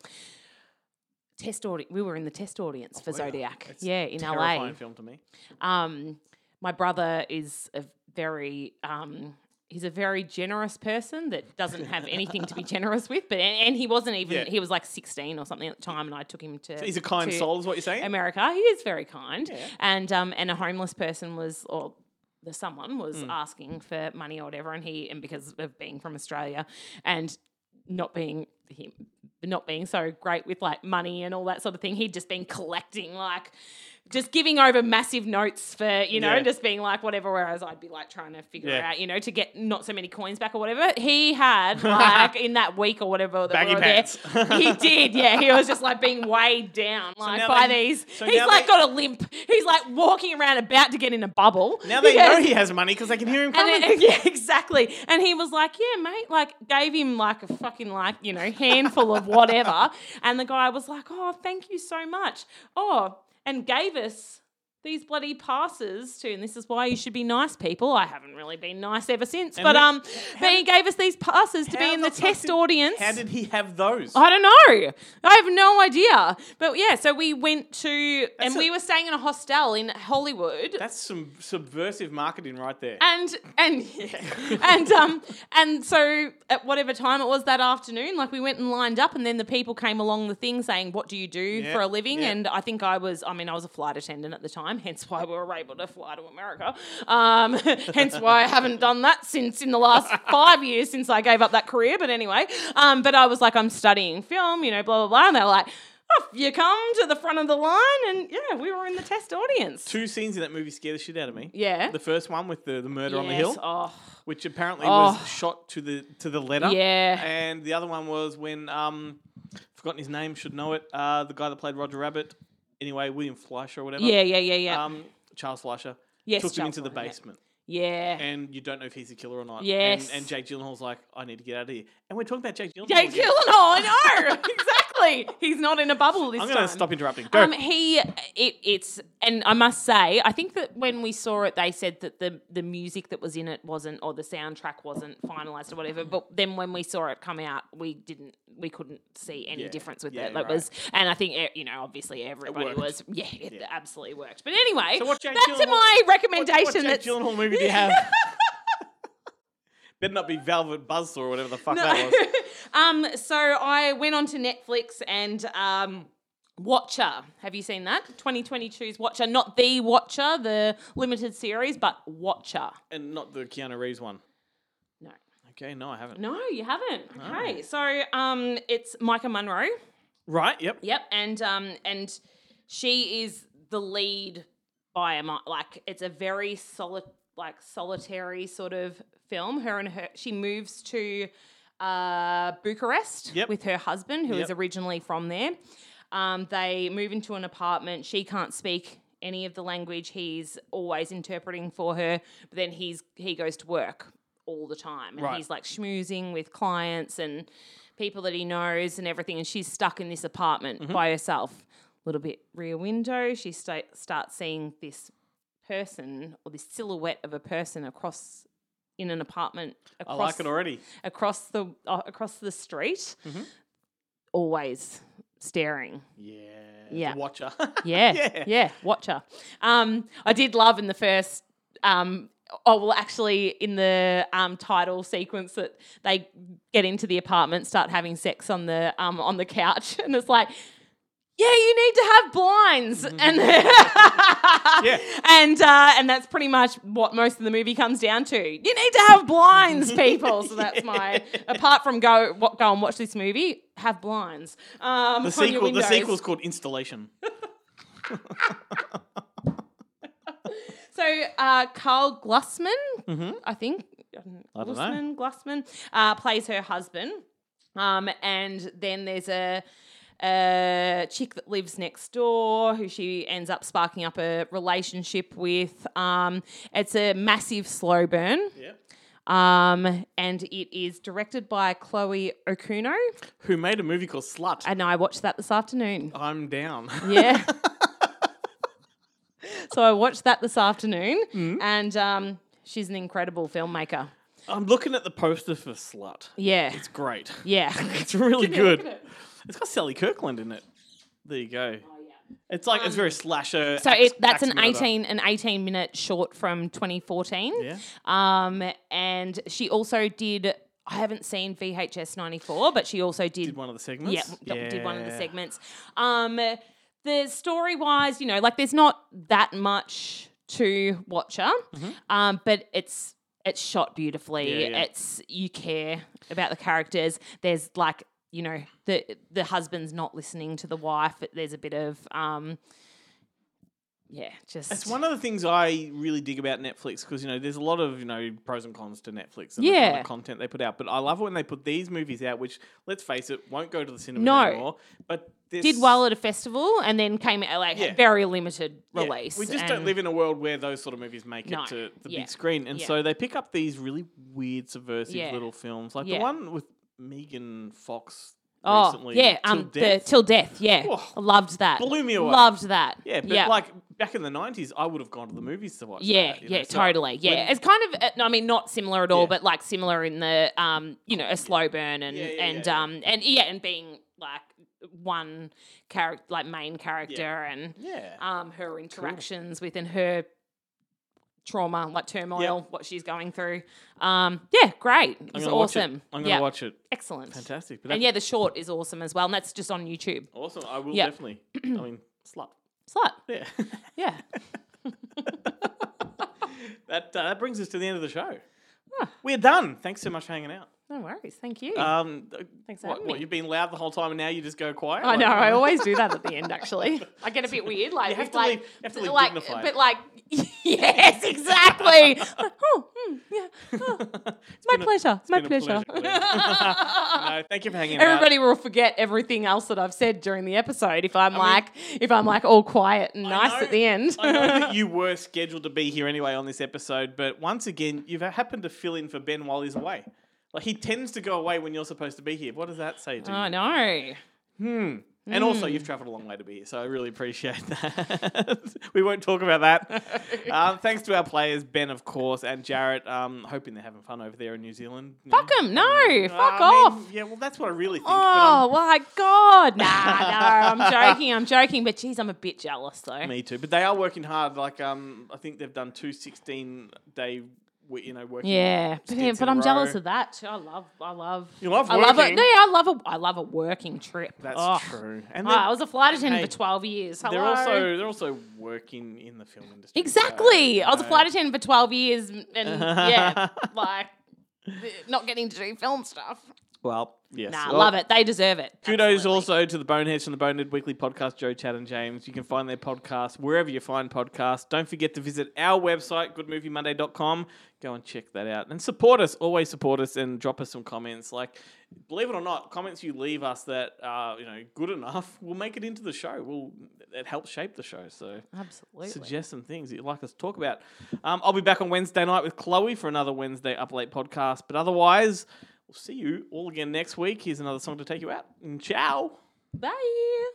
test audience. We were in the test audience for
Oh, yeah.
Zodiac.
It's
yeah, in LA.
Terrifying film to me.
Um, my brother is a very um. He's a very generous person that doesn't have anything to be [LAUGHS] generous with, but and, and he wasn't even.
Yeah.
He was like sixteen or something at the time, and I took him to.
So he's a kind soul, is what you're saying?
America. He is very kind,
Yeah.
and um, and a homeless person was or the someone was
Mm.
asking for money or whatever, and he and because of being from Australia and not being him not being so great with like money and all that sort of thing, he'd just been collecting like just giving over massive notes for you know
Yeah.
just being like whatever whereas i'd be like trying to figure
Yeah.
out you know to get not so many coins back or whatever he had [LAUGHS] like in that week or whatever that
Baggy
we were
pants.
there he did yeah he was just like being weighed down like
now
by
they-
these
so
he's like
they-
got a limp he's like walking around about to get in a bubble
Now they
because-
know he has money because they can hear him coming.
then, [LAUGHS] yeah, exactly. And he was like, "Yeah, mate." Like, gave him like a fucking like you know handful of whatever. And the guy was like, "Oh, thank you so much." Oh, and gave us these bloody passes too, and this is why you should be nice, people. I haven't really been nice ever since,
And
but um, but he gave us these passes to be in the,
the
test
did-
audience.
How did he have those?
I don't know. I have no idea. But yeah, so we went to, and
That's
we were staying in a hostel in Hollywood.
That's some subversive marketing right there.
and and yeah, [LAUGHS] [LAUGHS] and um and so at whatever time it was that afternoon, like we went and lined up, and then the people came along the thing saying, "What do you do
Yeah,
for a living?"
yeah.
And I think I was, I mean, I was a flight attendant at the time, hence why we were able to fly to America. Um, [LAUGHS] hence why I haven't done that since in the last five years since I gave up that career. But anyway, um, but I was like, I'm studying film, you know, blah blah blah, and they were like. Off you come to the front of the line, and yeah, we were in the test audience.
Two scenes in that movie scare the shit out of me.
Yeah.
The first one with the, the murder on the hill,
Oh,
which apparently
Oh.
was shot to the to the letter.
Yeah.
And the other one was when um forgotten his name, should know it. Uh the guy that played Roger Rabbit. Anyway, William Fleischer or whatever.
Yeah, yeah, yeah, yeah.
Um Charles Fleischer.
Yes,
Took him
Charles
into the
yeah.
basement.
Yeah.
And you don't know if he's a killer or not.
Yes.
And, and Jake Gyllenhaal's like, I need to get out of here. And we're talking about Jake Gyllenhaal.
Jake. Gyllenhaal, I know [LAUGHS] [LAUGHS] exactly. He's not in a bubble this
I'm going to stop interrupting. Go.
Um, he, it, it's, and I must say, I think that when we saw it, they said that the the music that was in it wasn't, or the soundtrack wasn't finalized or whatever. But then when we saw it come out, we didn't, we couldn't see any
Yeah.
difference with
Yeah,
it. That
right.
was, and I think, eh, you know, obviously everybody
worked.
was, yeah, it absolutely worked. But anyway,
So what Jake
to
Gyllenhaal-
my
what,
recommendation.
what Jake
that's
Gyllenhaal movie do you [LAUGHS] have? Better not be Velvet Buzzsaw or whatever the fuck
No.
that was. [LAUGHS]
um, so I went on to Netflix and um, Watcher. Have you seen that? 2022's Watcher, not the Watcher, the limited series, but Watcher.
And not the Keanu Reeves one.
No.
Okay, no, I haven't.
No, you haven't. Okay, so um, it's Maika Monroe.
Right, yep.
Yep, and um, and she is the lead by a mi- like it's a very solid like solitary sort of film. Her and her she moves to uh, Bucharest
Yep.
with her husband, who is
Yep.
originally from there. Um, they move into an apartment. She can't speak any of the language. He's always interpreting for her, but then he's he goes to work all the time, and
Right.
he's like schmoozing with clients and people that he knows and everything. And she's stuck in this apartment
Mm-hmm.
by herself. A Little bit rear window. She sta- starts seeing this person or this silhouette of a person across in an apartment.
I
Across,
like it already.
Across the uh, across the street,
Mhm.
always staring.
Yeah.
Yeah.
The Watcher. [LAUGHS]
Yeah,
Yeah.
yeah, Watcher. Um, I did love in the first. Um, oh well, actually, in the um, title sequence that they get into the apartment, start having sex on the um, on the couch, [LAUGHS] and it's like. Yeah, you need to have blinds, and [LAUGHS] yeah, and uh, and that's pretty much what most of the movie comes down to. You need to have blinds, [LAUGHS] people. So that's my apart from go what go and watch this movie, have blinds. Um,
the sequel. The sequel's called Installation. [LAUGHS]
So uh, Karl Glusman,
Mhm.
I think,
I.
Glusman, Glusman, uh, plays her husband. Um, and then there's a, a chick that lives next door who she ends up sparking up a relationship with. Um, it's a massive slow burn.
Yep.
Um, and it is directed by Chloe Okuno.
Who made a movie called Slut?
And I watched that this afternoon.
I'm down.
Yeah. [LAUGHS] so I watched that this afternoon,
Mm.
and um, she's an incredible filmmaker.
I'm looking at the poster for Slut.
Yeah.
It's great.
Yeah. [LAUGHS]
It's really
Can you look
good. It's got Sally Kirkland in it. There you go. It's like it's very slasher.
Um, So
axe-
it, that's
axe
an
murder.
18 an 18 minute short from 2014.
Yeah.
Um, and she also did. I haven't seen VHS 94, but she also did,
Did one of the segments?
Yeah, d- did one of the
Yeah.
segments. Um, the story wise, you know, like there's not that much to watch her,
Mm-hmm.
um, but it's it's shot beautifully.
Yeah, yeah.
It's you care about the characters. There's like you know the the husband's not listening to the wife. There's a bit of um, yeah, just
It's one of the things I really dig about Netflix because you know there's a lot of you know pros and cons to Netflix and the kind
Yeah.
of content they put out. But I love it when they put these movies out, which let's face it, won't go to the cinema
No.
anymore. But this,
did well at a festival and then came out like
Yeah.
very limited
Yeah,
release.
We just don't live in a world where those sort of movies make
No.
it to the
Yeah.
big screen, and
Yeah.
so they pick up these really weird, subversive
Yeah.
little films, like
Yeah.
the one with Megan Fox.
Oh
recently.
yeah,
Till
um,
Death.
the till death. Yeah,
Oh,
loved that.
blew me away.
Loved that.
Yeah, but
yeah.
like back in the nineties, I would have gone to the movies to watch.
yeah,
that, you
yeah,
so
totally. Yeah,
when-
it's kind of. uh, no, I mean, not similar at all,
Yeah.
but like similar in the um, you know, a slow burn and
Yeah, yeah,
and
yeah, yeah.
um and yeah, and being like one character, like main character, and
Yeah.
um, her interactions within her trauma, like turmoil, what she's going through. Um, yeah, great. It was
watch it.
awesome.
I'm gonna
Yeah.
watch it.
Excellent.
Fantastic. But
and yeah, the short is awesome as well, and that's just on YouTube.
Awesome. I will
Yeah.
definitely. I mean, [CLEARS THROAT] slut.
Slut.
Yeah.
Yeah. [LAUGHS] [LAUGHS]
that uh, that brings us to the end of the show. We're done. Thanks so much for hanging out.
No worries. Thank you.
Um,
Thanks for
what,
having
what,
me.
you've been loud the whole time, and now you just go quiet.
I
Like,
know. I [LAUGHS] always do that at the end. Actually, [LAUGHS] I get a bit weird. Like,
You have to
like,
leave- you have to leave
like,
dignified.
but like, [LAUGHS] yes, exactly. Like, oh, hmm, yeah. oh, my pleasure. It's My
been a
pleasure.
no, thank you for hanging out.
Everybody will forget everything else that I've said during the episode if I'm like if I'm like all quiet and nice at the end.
I know that you were scheduled to be here anyway on this episode, but once again, you've happened to fill in for Ben while he's away. Like he tends to go away when you're supposed to be here. What does that say to you?
I know.
Hmm. And also,
Hmm.
you've travelled a long way to be here, so I really appreciate [LAUGHS] that. [LAUGHS] we won't talk about that. [LAUGHS] um, thanks to our players, Ben, of course, and Jarrett. Um, hoping they're having fun over there in New Zealand.
Fuck them. No. Fuck off.
yeah, well, that's what I really think.
Oh my god! Nah, no, I'm joking. I'm joking. But geez, I'm a bit jealous though.
Me too. But they are working hard. Like, um, I think they've done two 16 day, you know, working.
Yeah, but, yeah, but I'm jealous of that too. I love, I love.
You love
I love it. No, yeah, I love a, I love a working trip.
That's
Oh.
true. And
Oh, I was a flight attendant
hey,
for 12 years. Hello.
They're also they're also working in the film industry.
exactly.
so,
I was a flight attendant for 12 years, and yeah, [LAUGHS] like not getting to do film stuff.
Well, yes.
Nah,
Well,
love it. They deserve it.
Kudos also to the Boneheads from the Bonehead Weekly podcast, Joe, Chad, and James. You can find their podcast wherever you find podcasts. Don't forget to visit our website, goodmoviemonday.com. Go and check that out. And support us. Always support us and drop us some comments. Like, believe it or not, comments you leave us that are, you know, good enough will make it into the show. Will it helps shape the show. So
Absolutely.
suggest some things that you'd like us to talk about. Um, I'll be back on Wednesday night with Chloe for another Wednesday Up Late podcast. But otherwise, we'll see you all again next week. Here's another song to take you out. And ciao.
Bye.